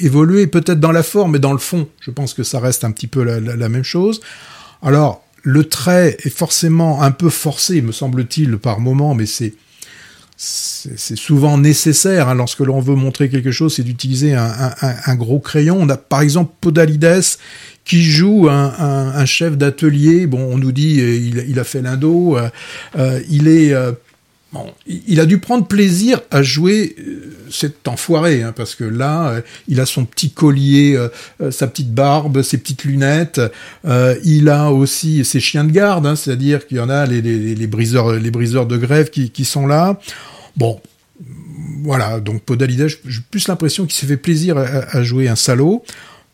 évolué. Peut-être dans la forme, mais dans le fond, je pense que ça reste un petit peu la, la- la même chose. Alors, le trait est forcément un peu forcé, me semble-t-il, par moment, mais c'est souvent nécessaire hein, lorsque l'on veut montrer quelque chose, c'est d'utiliser un, gros crayon. On a par exemple Podalides qui joue un, chef d'atelier. Bon, on nous dit euh, il, a fait l'indo. euh, euh, il est il a dû prendre plaisir à jouer euh, cet enfoiré, hein, parce que là, euh, il a son petit collier, euh, sa petite barbe, ses petites lunettes. il a aussi ses chiens de garde, hein, c'est-à-dire qu'il y en a les, briseurs, de grève qui, sont là. Bon, voilà. Donc Podalides, j'ai plus l'impression qu'il s'est fait plaisir à, à jouer un salaud.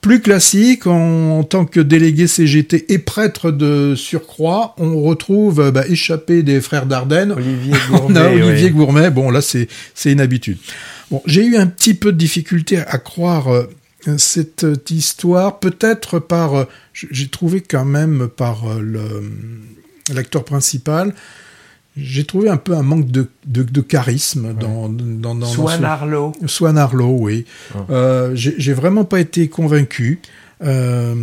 Plus classique, en, en tant que délégué CGT et prêtre de surcroît, on retrouve euh, bah, échappé des frères Dardenne, Olivier on Gourmet. a Olivier oui. Gourmet. Bon, là, c'est une habitude. Bon, j'ai eu un petit peu de difficulté à croire euh, cette euh, histoire, peut-être par. euh, j'ai trouvé quand même par euh, le- l'acteur principal. J'ai trouvé un peu un manque de, de, de charisme dans, dans, dans, dans Swan Arlo. Swan Arlo, oui. Ah. Euh, j'ai vraiment pas été convaincu. Euh,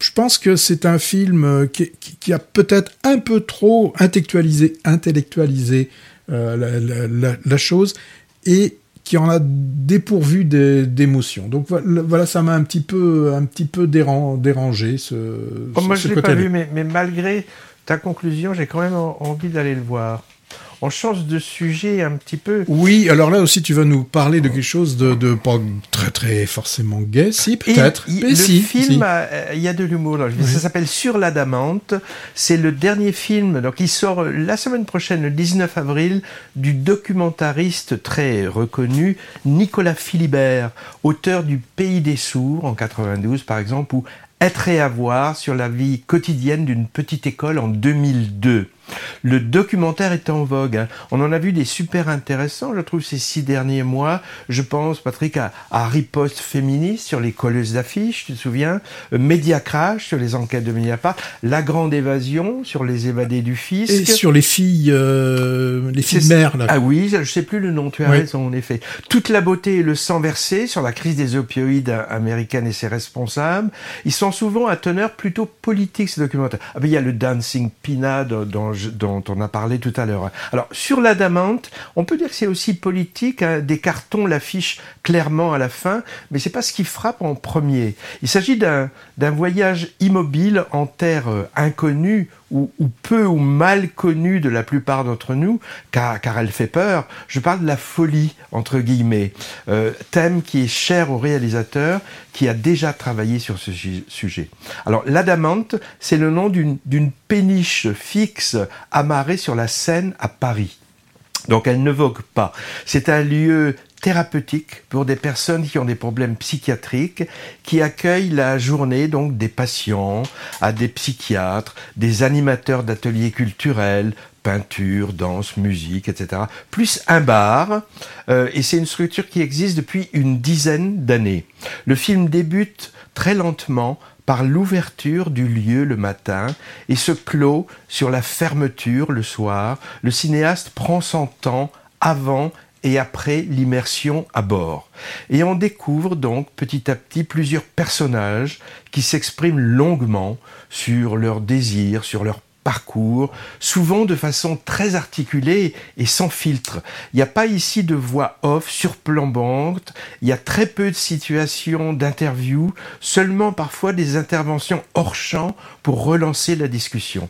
je pense que c'est un film qui, qui- qui a peut-être un peu trop intellectualisé, intellectualisé euh, la, la- la- la chose et qui en a dépourvu des- d'émotion. Donc voilà, ça m'a un petit peu, un petit peu déran- dérangé ce, Oh, ce- moi, ce je l'ai pas vu, mais, mais malgré ta conclusion, j'ai quand même en- envie d'aller le voir. On change de sujet un petit peu. Oui, alors là aussi, tu vas nous parler de quelque chose de, de pas très très forcément gay, si peut-être. le si, film, si. euh, il y a de l'humour. Ça s'appelle Sur l'adamante. C'est le dernier film, donc il sort la semaine prochaine, le 19 avril, du documentariste très reconnu Nicolas Philibert, auteur du Pays des sourds en 92 par exemple, ou Être et avoir sur la vie quotidienne d'une petite école en 2002. Le documentaire est en vogue. hein. On en a vu des super intéressants, je trouve, ces six derniers mois. Je pense, Patrick, à, à Riposte féministe sur les colleuses d'affiches, tu te souviens? Euh, Média Crash sur les enquêtes de Mediapart. La Grande Évasion sur les évadés du fisc. Et sur les filles, euh, les filles mères, là. Ah oui, je sais plus le nom, tu as Oui. raison, en effet. Toute la beauté et le sang versé sur la crise des opioïdes américaines et ses responsables. Ils sont souvent à teneur plutôt politique, ces documentaires. Ah ben, il y a le Dancing Pina dans, dont, on a parlé tout à l'heure. Alors sur l'adamante, on peut dire que c'est aussi politique. Hein. Des cartons l'affichent clairement à la fin, mais c'est pas ce qui frappe en premier. Il s'agit d'un voyage immobile en terre euh, inconnue ou, peu ou mal connue de la plupart d'entre nous, car, car, elle fait peur. Je parle de la folie, entre guillemets, euh, thème qui est cher au réalisateur, qui a déjà travaillé sur ce sujet. Alors, l'adamante, c'est le nom d'une péniche fixe amarrée sur la Seine à Paris. Donc elle ne vogue pas. C'est un lieu thérapeutique pour des personnes qui ont des problèmes psychiatriques, qui accueillent la journée donc des patients, à des psychiatres, des animateurs d'ateliers culturels, peinture, danse, musique, etc. Plus un bar, euh, et c'est une structure qui existe depuis une dizaine d'années. Le film débute très lentement par l'ouverture du lieu le matin et se clôt sur la fermeture le soir. Le cinéaste prend son temps avant et après l'immersion à bord. Et on découvre donc petit à petit plusieurs personnages qui s'expriment longuement sur leurs désirs, sur leurs parcours, souvent de façon très articulée et sans filtre. Il n'y a pas ici de voix off surplombante, il y a très peu de situations d'interview, seulement parfois des interventions hors champ pour relancer la discussion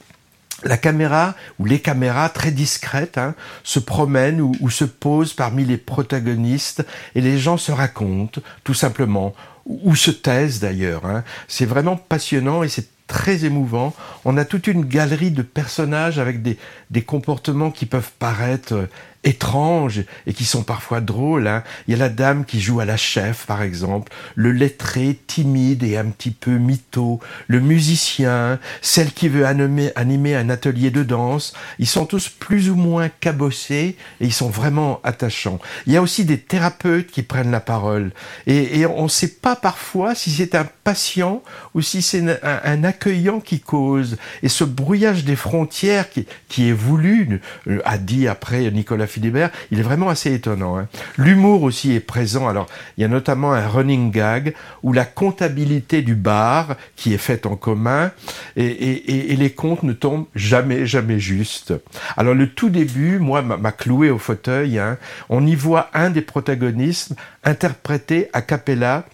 la caméra ou les caméras très discrètes hein, se promènent ou, se posent parmi les protagonistes et les gens se racontent tout simplement ou, se taisent d'ailleurs. Hein. C'est vraiment passionnant et c'est très émouvant. On a toute une galerie de personnages avec des, comportements qui peuvent paraître étranges et qui sont parfois drôles. Hein. Il y a la dame qui joue à la chef, par exemple, le lettré timide et un petit peu mytho, le musicien, celle qui veut animer, un atelier de danse. Ils sont tous plus ou moins cabossés et ils sont vraiment attachants. Il y a aussi des thérapeutes qui prennent la parole et, on ne sait pas parfois si c'est un patient ou si c'est un, un, accueillant qui cause. Et ce brouillage des frontières qui, qui est voulu, euh, a dit après Nicolas Philibert, il est vraiment assez étonnant. Hein. L'humour aussi est présent. Alors, il y a notamment un running gag où la comptabilité du bar, qui est faite en commun, et, les comptes ne tombent jamais, jamais juste. Alors, le tout début, moi, m'a cloué au fauteuil. Hein. On y voit un des protagonistes interpréter a cappella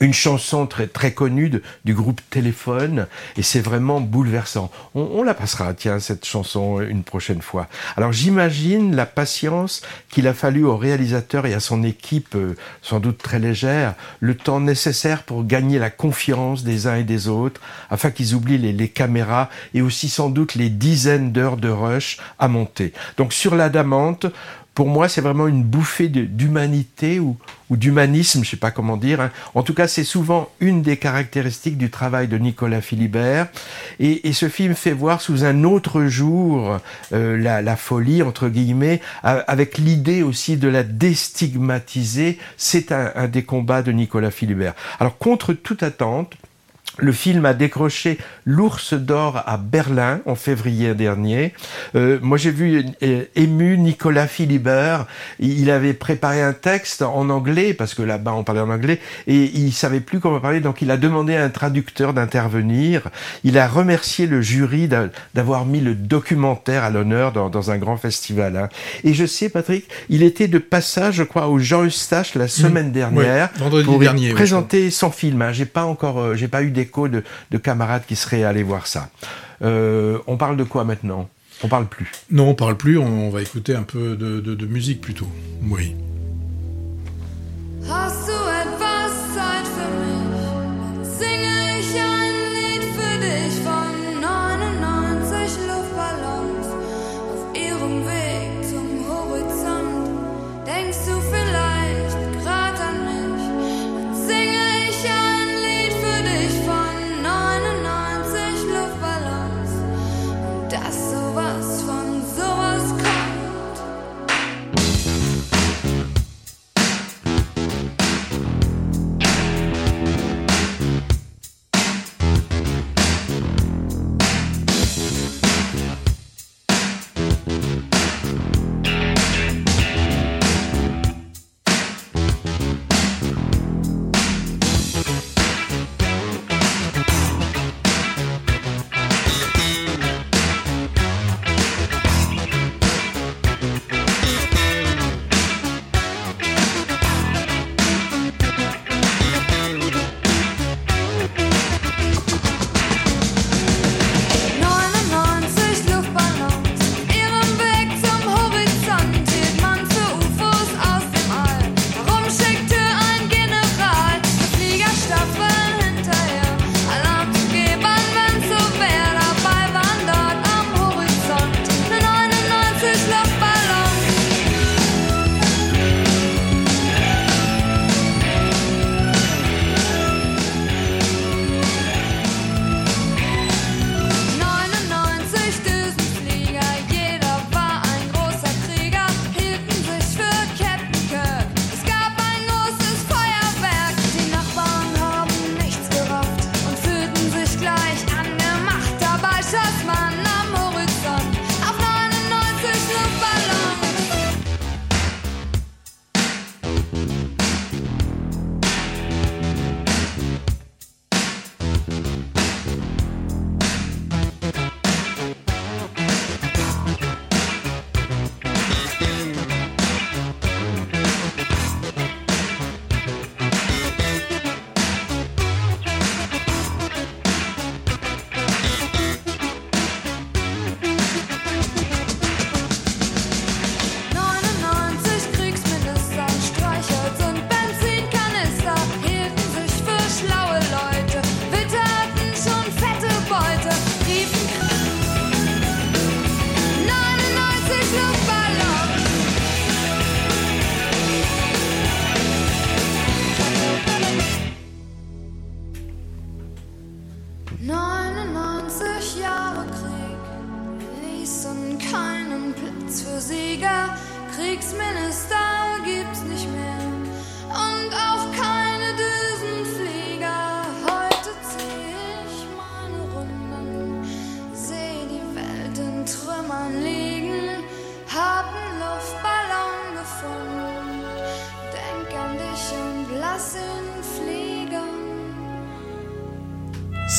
une chanson très, très connue du groupe Téléphone, et c'est vraiment bouleversant. On, la passera, tiens, cette chanson une prochaine fois. Alors j'imagine la patience qu'il a fallu au réalisateur et à son équipe, euh, sans doute très légère, le temps nécessaire pour gagner la confiance des uns et des autres, afin qu'ils oublient les, les caméras et aussi sans doute les dizaines d'heures de rush à monter. Donc sur l'adamante, pour moi, c'est vraiment une bouffée d'humanité ou, d'humanisme, je ne sais pas comment dire. Hein. En tout cas, c'est souvent une des caractéristiques du travail de Nicolas Philibert. Et, ce film fait voir sous un autre jour euh, la, folie, entre guillemets, avec l'idée aussi de la déstigmatiser. C'est un, un des combats de Nicolas Philibert. Alors, contre toute attente, le film a décroché l'Ours d'or à Berlin en février dernier. Euh, moi, j'ai vu euh, ému Nicolas Philibert. Il avait préparé un texte en anglais parce que là-bas on parlait en anglais et il savait plus comment parler. Donc, il a demandé à un traducteur d'intervenir. Il a remercié le jury d'avoir mis le documentaire à l'honneur dans, un grand festival. Hein. Et je sais, Patrick, il était de passage, je crois, au Jean Eustache la semaine dernière pour dernier, présenter son film. Hein. J'ai pas encore, euh, j'ai pas eu des de, camarades qui seraient allés voir ça. Euh, on parle de quoi maintenant? On parle plus. Non, on parle plus, on, va écouter un peu de, musique plutôt. Oui. Kriegsminister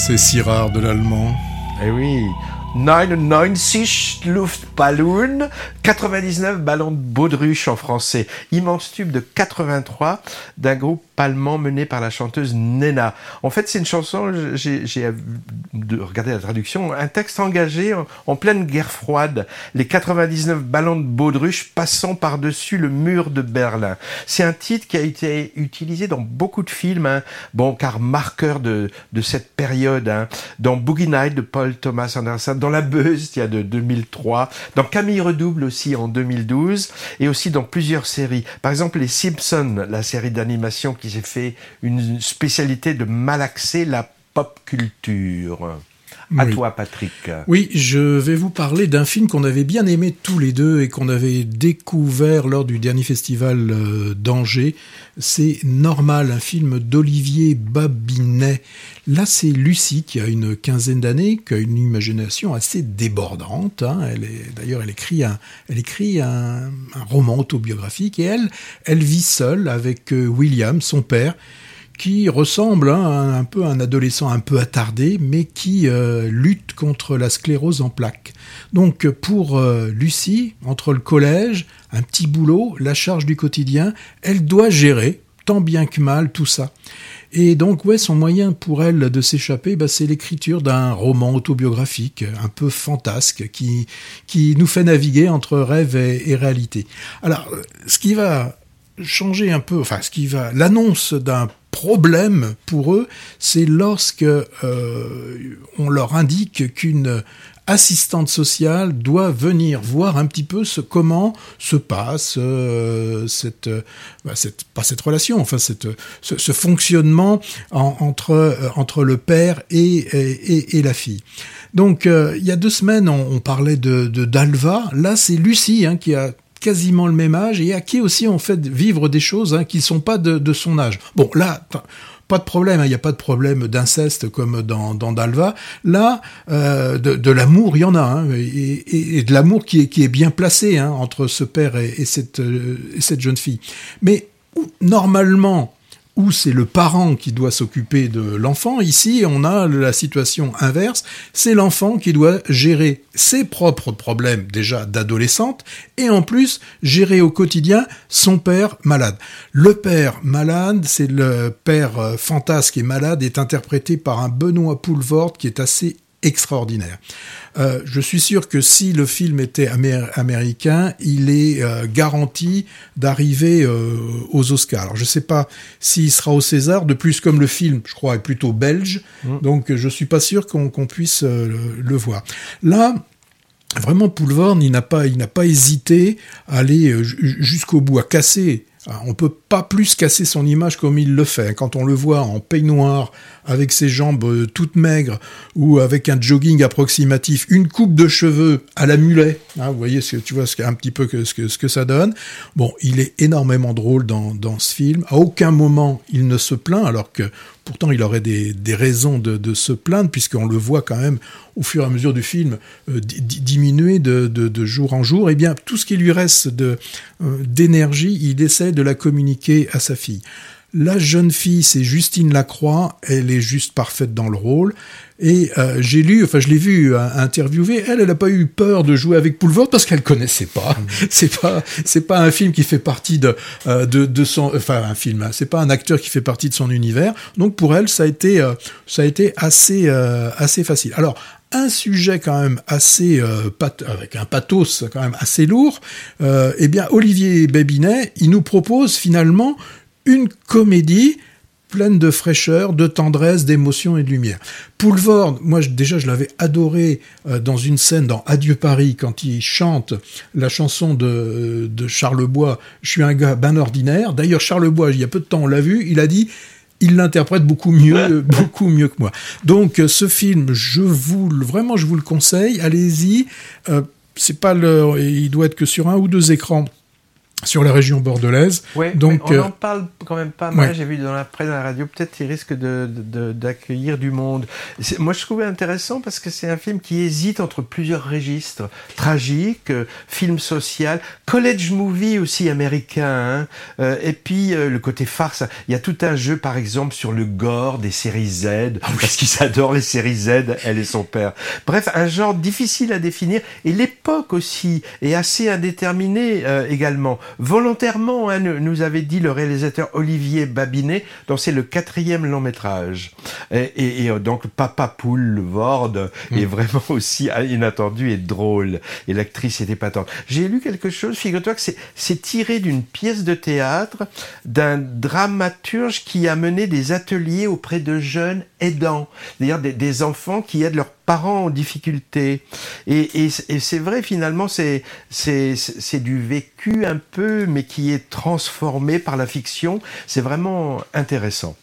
C'est si rare de l'allemand. Eh oui, 99 Luftballon, 99 ballons de baudruche en français. Immense tube de 83 d'un groupe allemand mené par la chanteuse Nena. En fait, c'est une chanson, j'ai regardé la traduction, un texte engagé en, pleine guerre froide. Les 99 ballons de baudruche passant par-dessus le mur de Berlin. C'est un titre qui a été utilisé dans beaucoup de films, hein. bon, car marqueur de, de cette période, hein. dans Boogie Night de Paul Thomas Anderson, dans La Buzz, il y a de 2003, dans Camille Redouble aussi en 2012, et aussi dans plusieurs séries. Par exemple, Les Simpsons, la série d'animation qui s'est fait une spécialité de malaxer la pop culture. À Oui. toi, Patrick. Oui, je vais vous parler d'un film qu'on avait bien aimé tous les deux et qu'on avait découvert lors du dernier festival euh, d'Angers. C'est Normal, un film d'Olivier Babinet. Là, c'est Lucie qui a une quinzaine d'années, qui a une imagination assez débordante. hein. Elle est, d'ailleurs, elle écrit un, elle écrit un, un roman autobiographique et elle, elle vit seule avec euh, William, son père qui ressemble hein, un peu à un adolescent un peu attardé, mais qui euh, lutte contre la sclérose en plaques. Donc pour euh, Lucie, entre le collège, un petit boulot, la charge du quotidien, elle doit gérer, tant bien que mal, tout ça. Et donc, ouais, son moyen pour elle de s'échapper, bah, c'est l'écriture d'un roman autobiographique, un peu fantasque, qui, qui nous fait naviguer entre rêve et, et réalité. Alors, euh, ce qui va changer un peu, enfin, ce qui va, l'annonce d'un problème pour eux, c'est lorsque euh, on leur indique qu'une assistante sociale doit venir voir un petit peu ce comment se passe euh, cette, euh, bah, cette pas cette relation enfin cette ce, fonctionnement en- entre entre le père et et, la fille. Donc il y a deux semaines on, parlait de de d'Alva. Là c'est Lucie hein, qui a quasiment le même âge et à qui aussi on fait vivre des choses hein, qui sont pas de, son âge. Bon, là, pas de problème, hein, il n'y a pas de problème d'inceste comme dans, dans Dalva. Là, euh, de, l'amour, il y en a, hein, et, de l'amour qui est, qui est bien placé hein, entre ce père et, et cette, euh, et cette jeune fille. Mais normalement, où c'est le parent qui doit s'occuper de l'enfant. Ici, on a la situation inverse. C'est l'enfant qui doit gérer ses propres problèmes déjà d'adolescente et en plus gérer au quotidien son père malade. Le père malade, c'est le père euh, fantasque et malade, est interprété par un Benoît Poulvord qui est assez extraordinaire. Euh, je suis sûr que si le film était amér- américain, il est euh, garanti d'arriver euh, aux Oscars. Alors je ne sais pas s'il sera au César. De plus, comme le film, je crois, est plutôt belge, donc euh, je suis pas sûr qu'on puisse le, le voir. Là, vraiment Poulvorne, il n'a pas, il n'a pas hésité à aller ju- jusqu'au bout, à casser. Ah, On peut pas plus casser son image comme il le fait. Quand on le voit en peignoir, avec ses jambes euh, toutes maigres, ou avec un jogging approximatif, une coupe de cheveux à la mulet, hein, vous voyez ce que tu vois ce un petit peu ce que ce que ça donne. Bon, il est énormément drôle dans, dans ce film. À aucun moment il ne se plaint, alors que pourtant il aurait des, raisons de, se plaindre, puisqu'on le voit quand même au fur et à mesure du film euh, di- di- diminuer de, jour en jour. Et bien tout ce qui lui reste euh, d'énergie, il essaie de la communiquer à sa fille. La jeune fille, c'est Justine Lacroix. Elle est juste parfaite dans le rôle. Et euh, j'ai lu, enfin je l'ai vu euh, interviewer. Elle, elle n'a pas eu peur de jouer avec Poulvord parce qu'elle connaissait pas. C'est pas, c'est pas un film qui fait partie de euh, de, de son, enfin un film. hein. C'est pas un acteur qui fait partie de son univers. Donc pour elle, ça a été, euh, ça a été assez euh, assez facile. Alors un sujet quand même assez euh, pat- avec un pathos quand même assez lourd. Euh, eh bien Olivier Bébinet, il nous propose finalement une comédie pleine de fraîcheur, de tendresse, d'émotion et de lumière. Poulvord, moi je- déjà je l'avais adoré euh, dans une scène dans Adieu Paris quand il chante la chanson de, de Charles Bois, Je suis un gars ben ordinaire. D'ailleurs Charles Bois, il y a peu de temps on l'a vu, il a dit il l'interprète beaucoup mieux, beaucoup mieux que moi. Donc euh, ce film, je vous le- vraiment je vous le conseille, allez-y. Euh, c'est pas le, il doit être que sur un ou deux écrans sur la région bordelaise. Ouais, Donc, on euh, en parle quand même pas mal. ouais. J'ai vu dans la presse, dans la radio, peut-être il risque de, de- d'accueillir du monde. Moi, je trouvais intéressant parce que c'est un film qui hésite entre plusieurs registres. Tragique, euh, film social, college movie aussi américain, hein. Euh, et puis euh, le côté farce. Il y a tout un jeu, par exemple, sur le gore des séries Z, parce qu'ils adorent les séries Z, elle et son père. Bref, un genre difficile à définir, et l'époque aussi est assez indéterminée euh, également. Volontairement, hein, nous avait dit le réalisateur Olivier Babinet, dont c'est le quatrième long métrage. Et, et- et, euh, donc Papa Poule, le Vord, est vraiment aussi inattendu et drôle. Et l'actrice est épatante. J'ai lu quelque chose, figure-toi que c'est tiré d'une pièce de théâtre d'un dramaturge qui a mené des ateliers auprès de jeunes aidants, c'est-à-dire des, enfants qui aident leurs parents en difficulté. Et, c'est vrai, finalement, c'est du vécu un peu, mais qui est transformé par la fiction. C'est vraiment intéressant.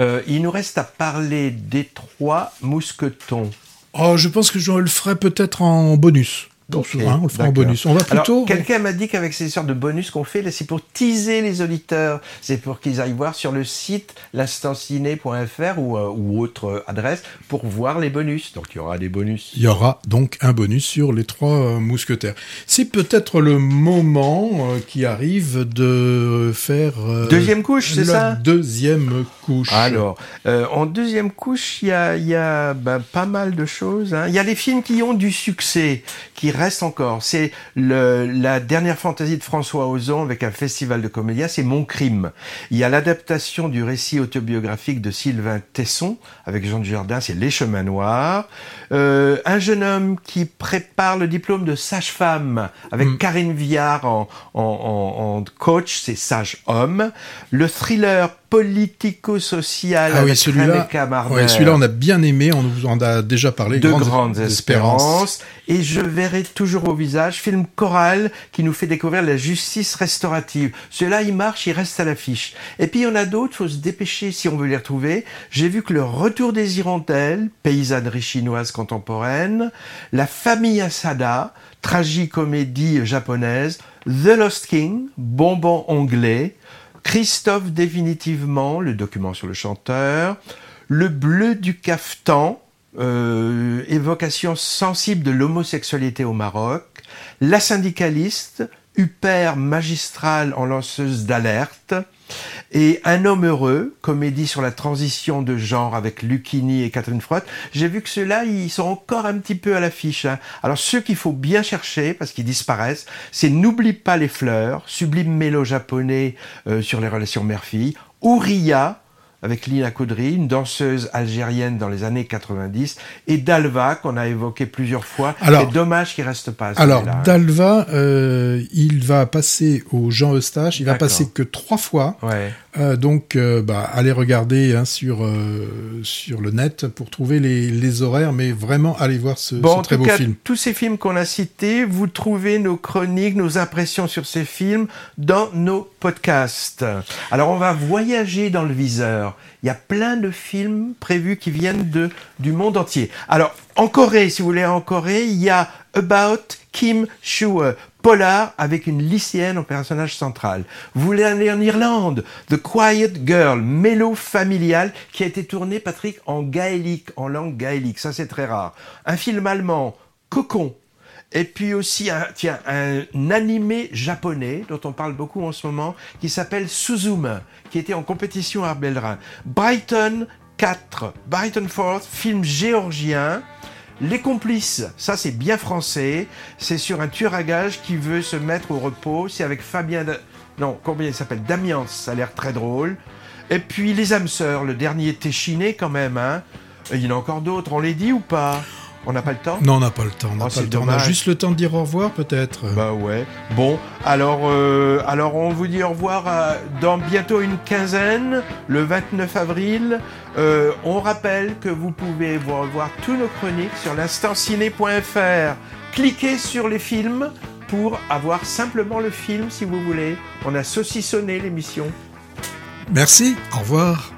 Euh, il nous reste à parler des trois mousquetons. Oh, je pense que je le ferai peut-être en bonus. Donc, Ok, hein, on le fera en bonus. On va Alors, plutôt. quelqu'un m'a dit qu'avec ces sortes de bonus qu'on fait, c'est pour teaser les auditeurs. C'est pour qu'ils aillent voir sur le site l'instanciné.fr ou, euh, ou autre euh, adresse pour voir les bonus. Donc, il y aura des bonus. Il y aura donc un bonus sur les trois euh, mousquetaires. C'est peut-être le moment euh, qui arrive de faire Deuxième couche, c'est ça? deuxième couche. Alors, en deuxième couche, il y a, il y a ben, pas mal de choses. hein. Il y a les films qui ont du succès, qui restent encore. C'est la dernière fantaisie de François Ozon avec un festival de comédia, c'est Mon crime. Il y a l'adaptation du récit autobiographique de Sylvain Tesson avec Jean Dujardin, c'est Les chemins noirs. Euh, un jeune homme qui prépare le diplôme de sage-femme avec Mm. Karine Viard en, en, en- en coach, c'est sage-homme. Le thriller politico-social Ah oui, avec celui-là, ouais, celui-là, on a bien aimé. On vous en a déjà parlé. de grandes, espérances. Et je verrai toujours au visage, film choral qui nous fait découvrir la justice restaurative. Ceux-là, ils marchent, ils restent à l'affiche. Et puis il y en a d'autres, faut se dépêcher si on veut les retrouver. J'ai vu que le retour des hirondelles, paysannerie chinoise la famille Asada, tragicomédie japonaise, The Lost King, bonbon anglais, Christophe définitivement, le document sur le chanteur, le bleu du caftan, euh, évocation sensible de l'homosexualité au Maroc, la syndicaliste, Huppert magistrale en lanceuse d'alerte, et Un homme heureux, comédie sur la transition de genre avec Lucchini et Catherine Freud. J'ai vu que ceux-là, ils sont encore un petit peu à l'affiche. hein. Alors ceux qu'il faut bien chercher, parce qu'ils disparaissent, c'est N'oublie pas les fleurs, sublime mélo japonais euh, sur les relations mère-fille, Ouria, avec Lina Koudry, une danseuse algérienne dans les années 90, et Dalva, qu'on a évoqué plusieurs fois. Alors- c'est dommage qu'il reste pas. Alors, celui-là, hein. Dalva, euh, il va passer au Jean Eustache. Il va passer que trois fois. Ouais. Euh, donc, euh, bah, allez regarder hein, sur euh, sur le net pour trouver les, les horaires, mais vraiment allez voir ce, Bon, ce en très tout beau cas, film. tous ces films qu'on a cités, vous trouvez nos chroniques, nos impressions sur ces films dans nos podcasts. Alors, on va voyager dans le viseur. Il y a plein de films prévus qui viennent de, du monde entier. Alors, en Corée, si vous voulez en Corée, il y a About Kim Shuo, polar avec une lycéenne en personnage central. Vous voulez aller en Irlande, The Quiet Girl, mélo familial, qui a été tourné, Patrick, en gaélique, en langue gaélique. Ça, c'est très rare. Un film allemand, Cocon, et puis aussi, un, tiens, un animé japonais dont on parle beaucoup en ce moment, qui s'appelle Suzume, qui était en compétition à Bellerin. Brighton 4, Brighton 4, film géorgien. Les complices, ça c'est bien français. C'est sur un tueur à gages qui veut se mettre au repos. C'est avec Fabien. Da- Non, combien il s'appelle? Damiens, ça a l'air très drôle. Et puis Les âmes sœurs, le dernier était chiné quand même. Hein. Il y en a encore d'autres, on les dit ou pas? On n'a pas le temps? Non, on n'a pas le temps. On n'a Oh, pas c'est le temps. On a juste le temps de dire au revoir, peut-être. Bah ouais. Bon, alors, euh, alors on vous dit au revoir à- dans bientôt une quinzaine, le 29 avril. Euh, on rappelle que vous pouvez vous revoir tous nos chroniques sur l'instanciné.fr. Cliquez sur les films pour avoir simplement le film si vous voulez. On a saucissonné l'émission. Merci. Au revoir.